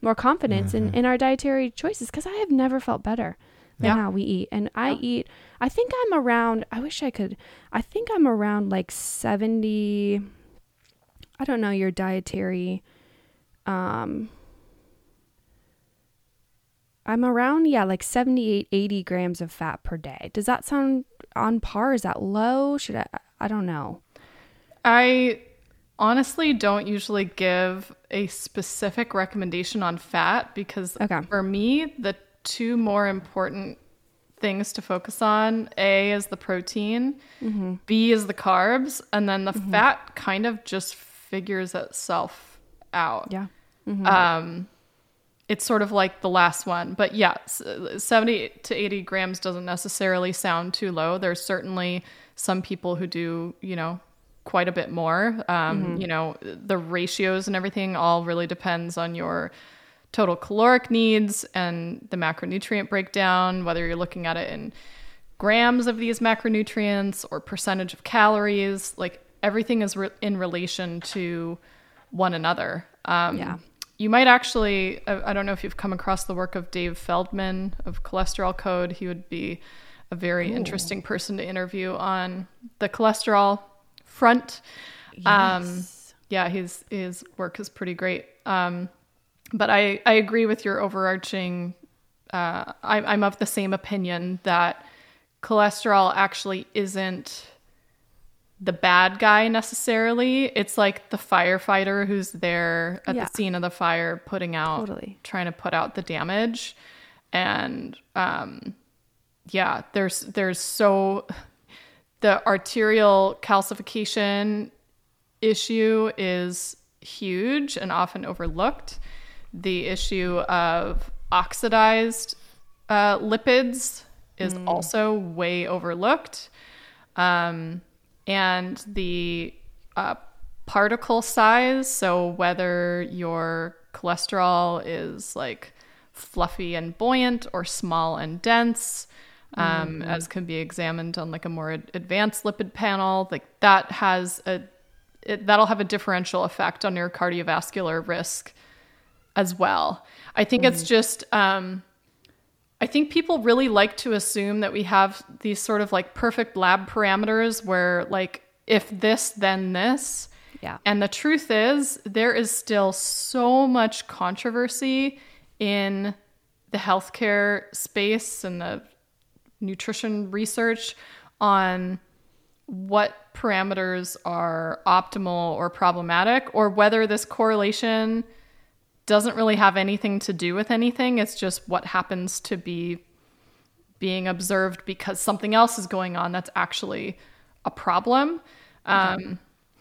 more confidence mm-hmm. in, in our dietary choices because I have never felt better than yeah. how we eat. And I yeah. eat I think I'm around I wish I could I think I'm around like 70 I don't know your dietary um I'm around, yeah, like 78, 80 grams of fat per day. Does that sound on par? Is that low? Should I? I don't know. I honestly don't usually give a specific recommendation on fat because okay. for me, the two more important things to focus on A is the protein, mm-hmm. B is the carbs, and then the mm-hmm. fat kind of just figures itself out. Yeah. Mm-hmm. Um, it's sort of like the last one. But yeah, 70 to 80 grams doesn't necessarily sound too low. There's certainly some people who do, you know, quite a bit more. Um, mm-hmm. You know, the ratios and everything all really depends on your total caloric needs and the macronutrient breakdown, whether you're looking at it in grams of these macronutrients or percentage of calories. Like everything is re- in relation to one another. Um, yeah you might actually I, don't know if you've come across the work of dave feldman of cholesterol code he would be a very Ooh. interesting person to interview on the cholesterol front um, yes. um, yeah his his work is pretty great um, but i i agree with your overarching uh, I, i'm of the same opinion that cholesterol actually isn't the bad guy necessarily. It's like the firefighter who's there at yeah. the scene of the fire putting out totally. trying to put out the damage. And um yeah, there's there's so the arterial calcification issue is huge and often overlooked. The issue of oxidized uh, lipids is mm. also way overlooked. Um, and the uh, particle size. So, whether your cholesterol is like fluffy and buoyant or small and dense, um, mm-hmm. as can be examined on like a more advanced lipid panel, like that has a it, that'll have a differential effect on your cardiovascular risk as well. I think mm-hmm. it's just um, I think people really like to assume that we have these sort of like perfect lab parameters where like if this then this. Yeah. And the truth is there is still so much controversy in the healthcare space and the nutrition research on what parameters are optimal or problematic or whether this correlation doesn't really have anything to do with anything. It's just what happens to be being observed because something else is going on that's actually a problem. Um,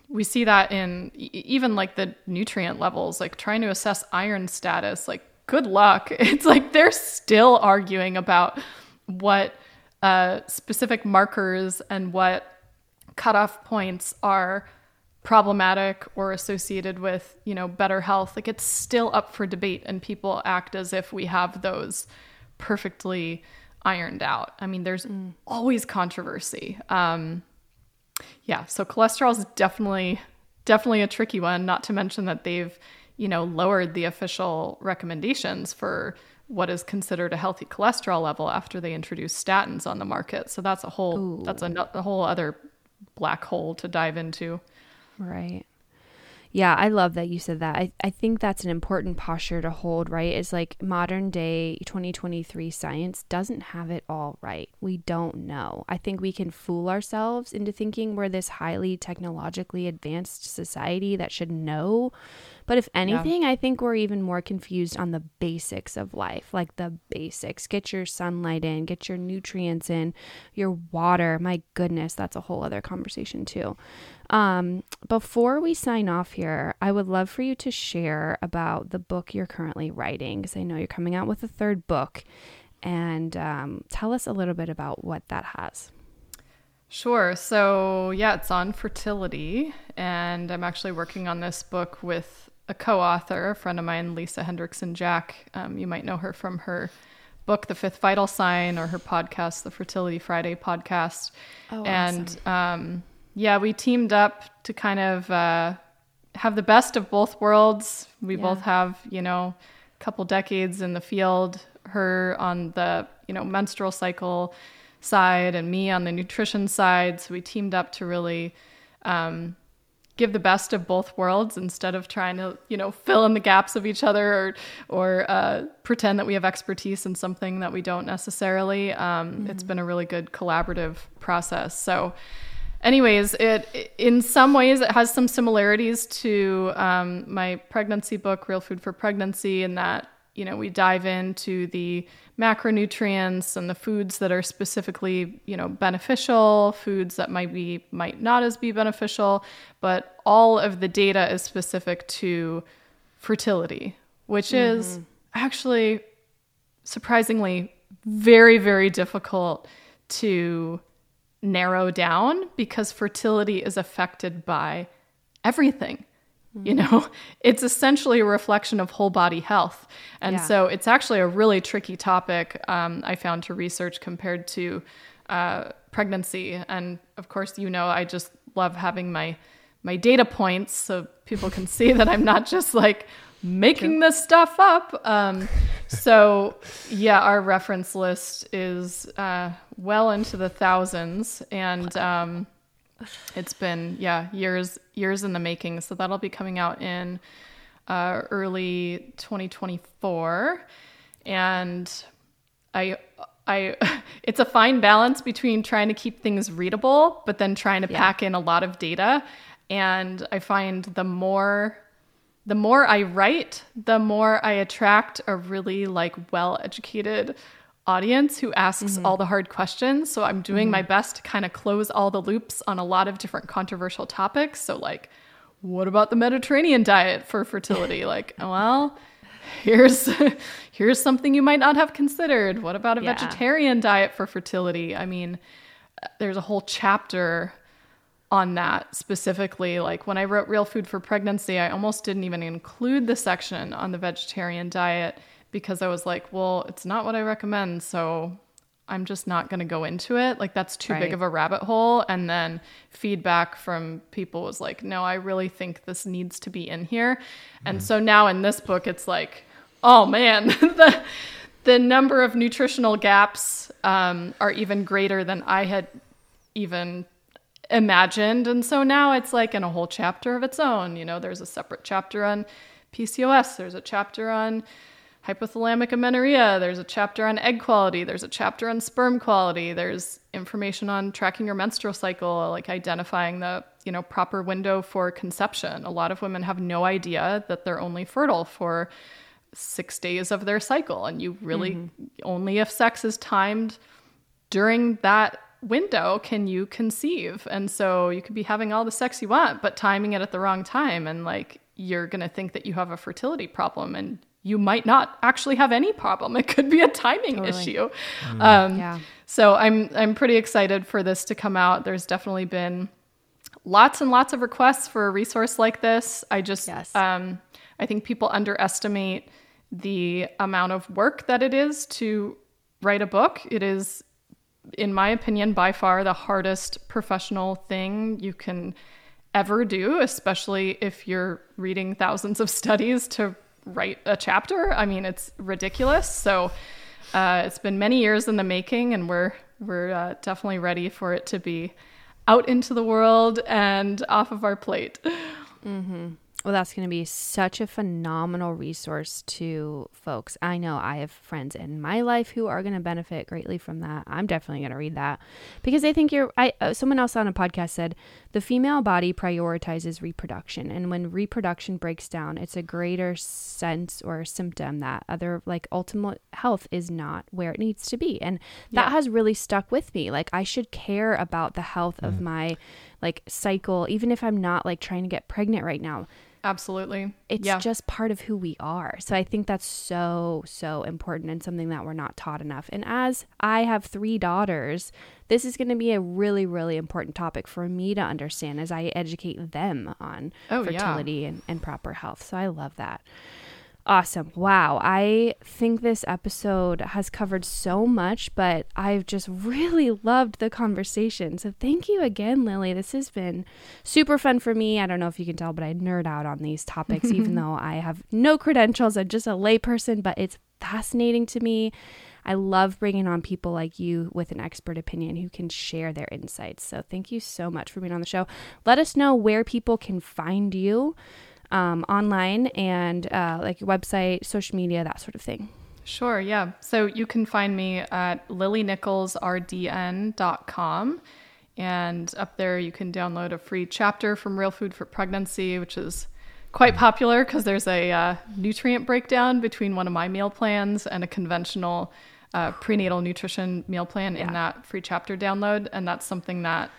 we see that in even like the nutrient levels, like trying to assess iron status. Like, good luck. <laughs> It's like they're still arguing about what uh, specific markers and what cutoff points are problematic or associated with, you know, better health, like it's still up for debate and people act as if we have those perfectly ironed out. I mean, there's mm. always controversy. Um, yeah, so cholesterol is definitely definitely a tricky one, not to mention that they've, you know, lowered the official recommendations for what is considered a healthy cholesterol level after they introduced statins on the market. So that's a whole Ooh. that's a, a whole other black hole to dive into. Right. Yeah, I love that you said that. I, I think that's an important posture to hold, right? Is like modern day 2023 science doesn't have it all right. We don't know. I think we can fool ourselves into thinking we're this highly technologically advanced society that should know but if anything, yeah. I think we're even more confused on the basics of life, like the basics. Get your sunlight in, get your nutrients in, your water. My goodness, that's a whole other conversation too. Um, before we sign off here, I would love for you to share about the book you're currently writing, because I know you're coming out with a third book, and um, tell us a little bit about what that has. Sure. So, yeah, it's on fertility. And I'm actually working on this book with a co-author, a friend of mine, Lisa Hendrickson Jack. Um, you might know her from her book, The Fifth Vital Sign, or her podcast, the Fertility Friday podcast. Oh, and awesome. um, yeah, we teamed up to kind of uh, have the best of both worlds. We yeah. both have, you know, a couple decades in the field. Her on the, you know, menstrual cycle side, and me on the nutrition side. So we teamed up to really. Um, give the best of both worlds instead of trying to you know fill in the gaps of each other or or uh, pretend that we have expertise in something that we don't necessarily um, mm-hmm. it's been a really good collaborative process so anyways it in some ways it has some similarities to um, my pregnancy book real food for pregnancy in that you know we dive into the macronutrients and the foods that are specifically, you know, beneficial, foods that might be might not as be beneficial, but all of the data is specific to fertility, which mm-hmm. is actually surprisingly very, very difficult to narrow down because fertility is affected by everything. You know, <laughs> it's essentially a reflection of whole body health. And Yeah. so it's actually a really tricky topic um, I found to research compared to uh, pregnancy. And of course, you know, I just love having my my data points so people can <laughs> see that I'm not just like making this stuff up. Um, so yeah, our reference list is uh, well into the thousands, and um, it's been yeah years years in the making. So that'll be coming out in uh, early 2024, and I I <laughs> it's a fine balance between trying to keep things readable but then trying to pack in a lot of data. And I find the more the more I write, the more I attract a really like well-educated audience who asks mm-hmm. all the hard questions. So I'm doing my mm-hmm. best to kind of close all the loops on a lot of different controversial topics. So like what about the Mediterranean diet for fertility? <laughs> like, well, here's <laughs> here's something you might not have considered. What about a Yeah. vegetarian diet for fertility? I mean, uh, there's a whole chapter on that specifically. Like when I wrote Real Food for Pregnancy, I almost didn't even include the section on the vegetarian diet because I was like, well, it's not what I recommend. So I'm just not going to go into it. Like that's too Right. big of a rabbit hole. And then feedback from people was like, no, I really think this needs to be in here. And so now in this book, it's like, oh man, <laughs> the, the number of nutritional gaps um, are even greater than I had even imagined. And so now it's like in a whole chapter of its own. You know, there's a separate chapter on PCOS, there's a chapter on hypothalamic amenorrhea, there's a chapter on egg quality, there's a chapter on sperm quality, there's information on tracking your menstrual cycle, like identifying the, you know, proper window for conception. A lot of women have no idea that they're only fertile for 6 days of their cycle and you really mm-hmm. only if sex is timed during that window can you conceive? And so you could be having all the sex you want but timing it at the wrong time and like you're going to think that you have a fertility problem and you might not actually have any problem. <laughs> It could be a timing issue. Um, Yeah. so i'm i'm pretty excited for this to come out. There's definitely been lots and lots of requests for a resource like this. I just Yes. um, i think people underestimate the amount of work that it is to write a book. It is in my opinion, by far the hardest professional thing you can ever do, especially if you're reading thousands of studies to write a chapter. I mean, it's ridiculous. So uh, it's been many years in the making, and we're we're uh, definitely ready for it to be out into the world and off of our plate. Well, that's going to be such a phenomenal resource to folks. I know I have friends in my life who are going to benefit greatly from that. I'm definitely going to read that because I think you're. I uh, someone else on a podcast said the female body prioritizes reproduction, and when reproduction breaks down, it's a greater sense or symptom that other like ultimate health is not where it needs to be, and that Yeah. has really stuck with me. Like I should care about the health of my like cycle, even if I'm not like trying to get pregnant right now Absolutely. it's yeah. just part of who we are. So I think that's so, so important and something that we're not taught enough. And as I have three daughters, this is going to be a really, really important topic for me to understand as I educate them on Oh, yeah. fertility and, and proper health. So I love that. Awesome. Wow. I think this episode has covered so much, but I've just really loved the conversation. So thank you again, Lily. This has been super fun for me. I don't know if you can tell, but I nerd out on these topics, even <laughs> though I have no credentials. I'm just a layperson, but it's fascinating to me. I love bringing on people like you with an expert opinion who can share their insights. So thank you so much for being on the show. Let us know where people can find you um, online and uh, like your website, social media, that sort of thing. Sure, yeah. So you can find me at lilynicholsrdn.com. And up there, you can download a free chapter from Real Food for Pregnancy, which is quite popular because there's a uh, nutrient breakdown between one of my meal plans and a conventional uh, prenatal nutrition meal plan in that free chapter download. And that's something that,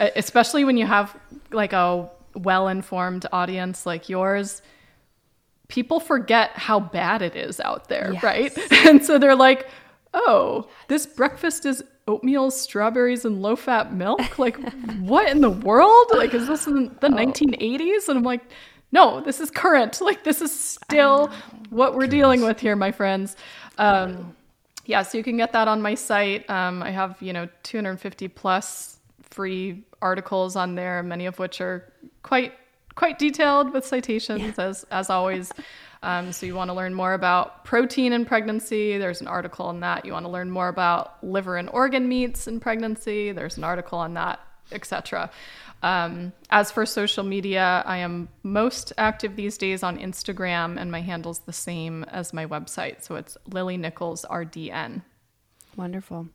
especially when you have like a well informed audience like yours, people forget how bad it is out there, Yes. right? <laughs> And so they're like, oh, this breakfast is oatmeal, strawberries, and low fat milk? Like, <laughs> what in the world? Like, is this in the 1980s? And I'm like, no, this is current. <laughs> Like, this is still what we're dealing with here, my friends. Um, yeah, so you can get that on my site. Um, I have, you know, 250 plus free articles on there, many of which are quite quite detailed with citations as as always. Um, so you want to learn more about protein in pregnancy? There's an article on that. You want to learn more about liver and organ meats in pregnancy? There's an article on that, etc. Um, as for social media, I am most active these days on Instagram, and my handle's the same as my website. So it's Lily Nichols RDN. Wonderful.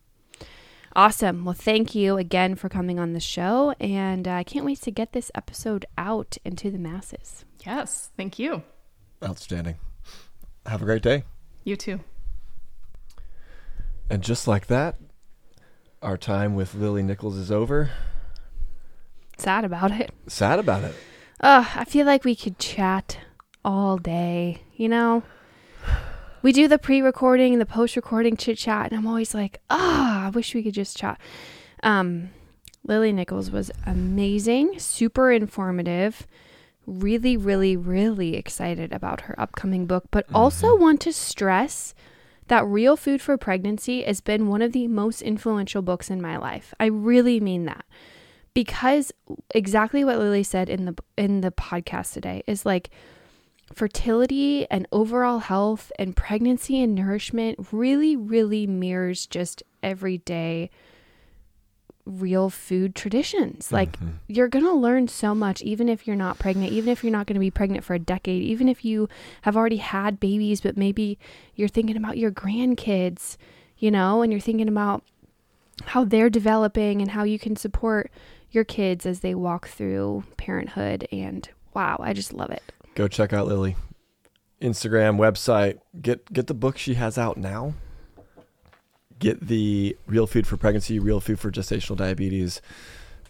Awesome. Well, thank you again for coming on the show. And uh, I can't wait to get this episode out into the masses. Yes, thank you. Outstanding. Have a great day. You too. And just like that, our time with Lily Nichols is over. Sad about it. Sad about it. Ugh, I feel like we could chat all day, you know? We do the pre recording, the post recording chit chat, and I'm always like, ah, I wish we could just chat. Um, Lily Nichols was amazing, super informative, really, really, really excited about her upcoming book, but also want to stress that Real Food for Pregnancy has been one of the most influential books in my life. I really mean that because exactly what Lily said in the in the podcast today is like fertility and overall health and pregnancy and nourishment really really mirrors just everyday real food traditions. Like mm-hmm. you're going to learn so much even if you're not pregnant, even if you're not going to be pregnant for a decade, even if you have already had babies but maybe you're thinking about your grandkids, you know, and you're thinking about how they're developing and how you can support your kids as they walk through parenthood and wow, I just love it. Go check out Lily. Instagram, website. Get get the book she has out now. Get the Real Food for Pregnancy, Real Food for Gestational Diabetes.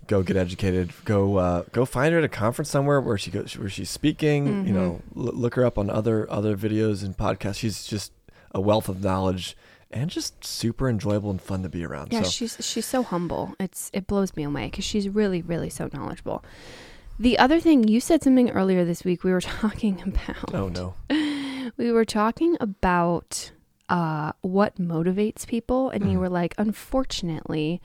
Go get educated. Go uh, go find her at a conference somewhere where she goes where she's speaking. You know, l- look her up on other other videos and podcasts. She's just a wealth of knowledge and just super enjoyable and fun to be around. Yeah, so she's she's so humble. It's it blows me away because she's really really so knowledgeable. The other thing you said something earlier this week. We were <laughs> talking about. oh no, <laughs> We were talking about uh, what motivates people, and Mm-hmm. you were like, unfortunately,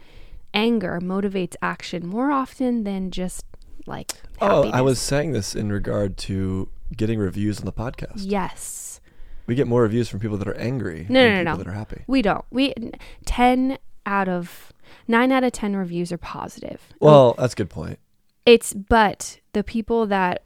anger motivates action more often than just like. oh, I was saying this in regard to getting reviews on the podcast. Yes. We get more reviews from people that are angry No, than no, no, people no. that are happy. We don't. We ten out of nine out of ten reviews are positive. Well, that's a good point. It's but the people that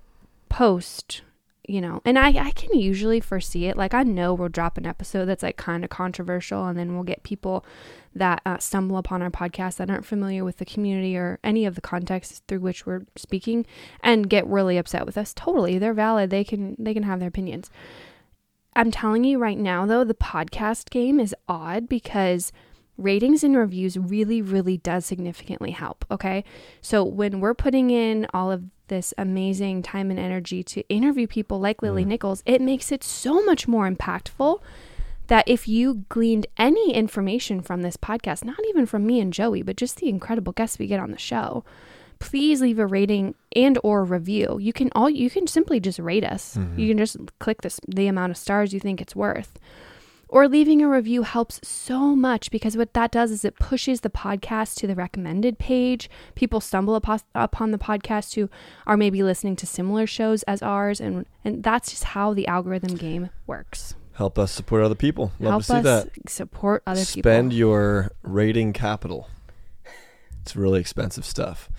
post, you know, and I I can usually foresee it. Like I know we'll drop an episode that's like kind of controversial, and then we'll get people that uh, stumble upon our podcast that aren't familiar with the community or any of the context through which we're speaking, and get really upset with us. Totally, they're valid. They can they can have their opinions. I'm telling you right now, though, the podcast game is odd because ratings and reviews really, really does significantly help. Okay. So when we're putting in all of this amazing time and energy to interview people like Lily mm. Nichols, it makes it so much more impactful that if you gleaned any information from this podcast, not even from me and Joey, but just the incredible guests we get on the show, please leave a rating and or review. You can all you can simply just rate us. You mm-hmm. can just click this the amount of stars you think it's worth. Or leaving a review helps so much because what that does is it pushes the podcast to the recommended page. People stumble upon, upon the podcast who are maybe listening to similar shows as ours, and and that's just how the algorithm game works. Help us support other people. Love Help to see us that. support other Spend people. your rating capital. It's really expensive stuff.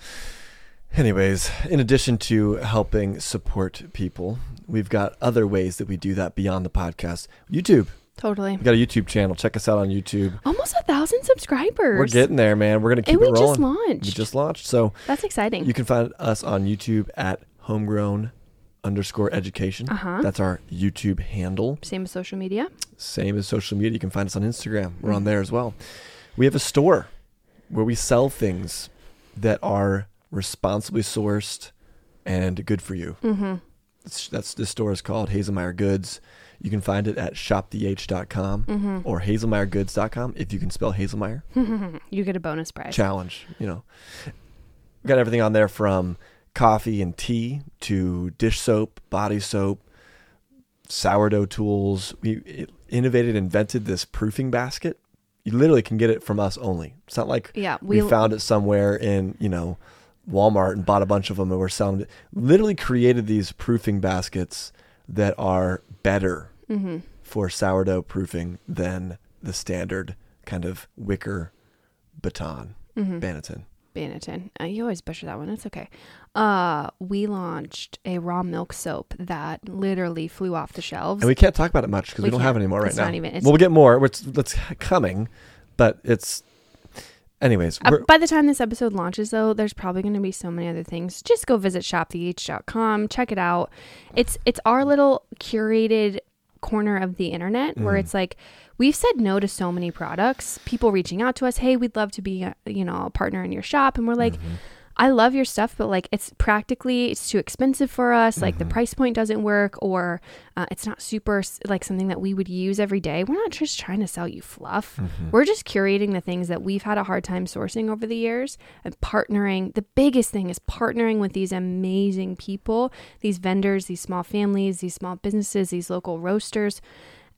Anyways, in addition to helping support people, we've got other ways that we do that beyond the podcast. YouTube. Totally. We've got a YouTube channel. Check us out on YouTube. Almost a thousand subscribers. We're getting there, man. We're gonna keep and we it rolling. just launched. We just launched. So That's exciting. You can find us on YouTube at homegrown underscore education. Uh-huh. That's our YouTube handle. Same as social media. Same as social media. You can find us on Instagram. We're on there as well. We have a store where we sell things that are responsibly sourced and good for you. Mm-hmm. That's, that's this store is called Haselmayer Goods. You can find it at shoptheh.com Mm-hmm. or haselmayergoods.com if you can spell Haselmayer. <laughs> you get a bonus prize. Challenge, you know. Got everything on there from coffee and tea to dish soap, body soap, sourdough tools. We innovated, invented this proofing basket. You literally can get it from us only. It's not like Yeah, we, we, found it somewhere in, you know, Walmart and bought a bunch of them and we're selling it. Literally created these proofing baskets that are better hmm for sourdough proofing than the standard kind of wicker baton, hmm Banneton. Banneton. Uh, you always butcher that one. It's okay. Uh, we launched a raw milk soap that literally flew off the shelves. And we can't talk about it much because we, We don't have can't. it anymore right It's now. not even- well, we'll get more. It's, it's coming, but it's. Anyways, Uh, by the time this episode launches, though, there's probably going to be so many other things. Just go visit shoptheh.com, check it out. It's it's our little curated corner of the internet where Mm. it's like we've said no to so many products. People reaching out to us, hey, we'd love to be a, you know a partner in your shop, and we're like. Mm-hmm. I love your stuff, but like it's practically it's too expensive for us. Like the Mm-hmm. price point doesn't work, or uh, it's not super like something that we would use every day. We're not just trying to sell you fluff. Mm-hmm. We're just curating the things that we've had a hard time sourcing over the years and partnering. The biggest thing is partnering with these amazing people, these vendors, these small families, these small businesses, these local roasters,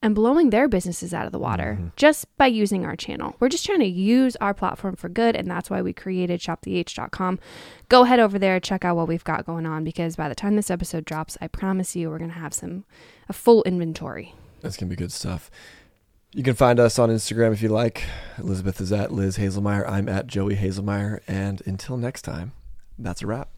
and blowing their businesses out of the water mm-hmm. just by using our channel. We're just trying to use our platform for good, and that's why we created shoptheh.com. Go head over there, check out what we've got going on because by the time this episode drops, I promise you we're going to have some a full inventory. that's going to be good stuff. You can find us on Instagram if you like. Elizabeth is at Liz Haselmayer. I'm at Joey Haselmayer. And until next time, that's a wrap.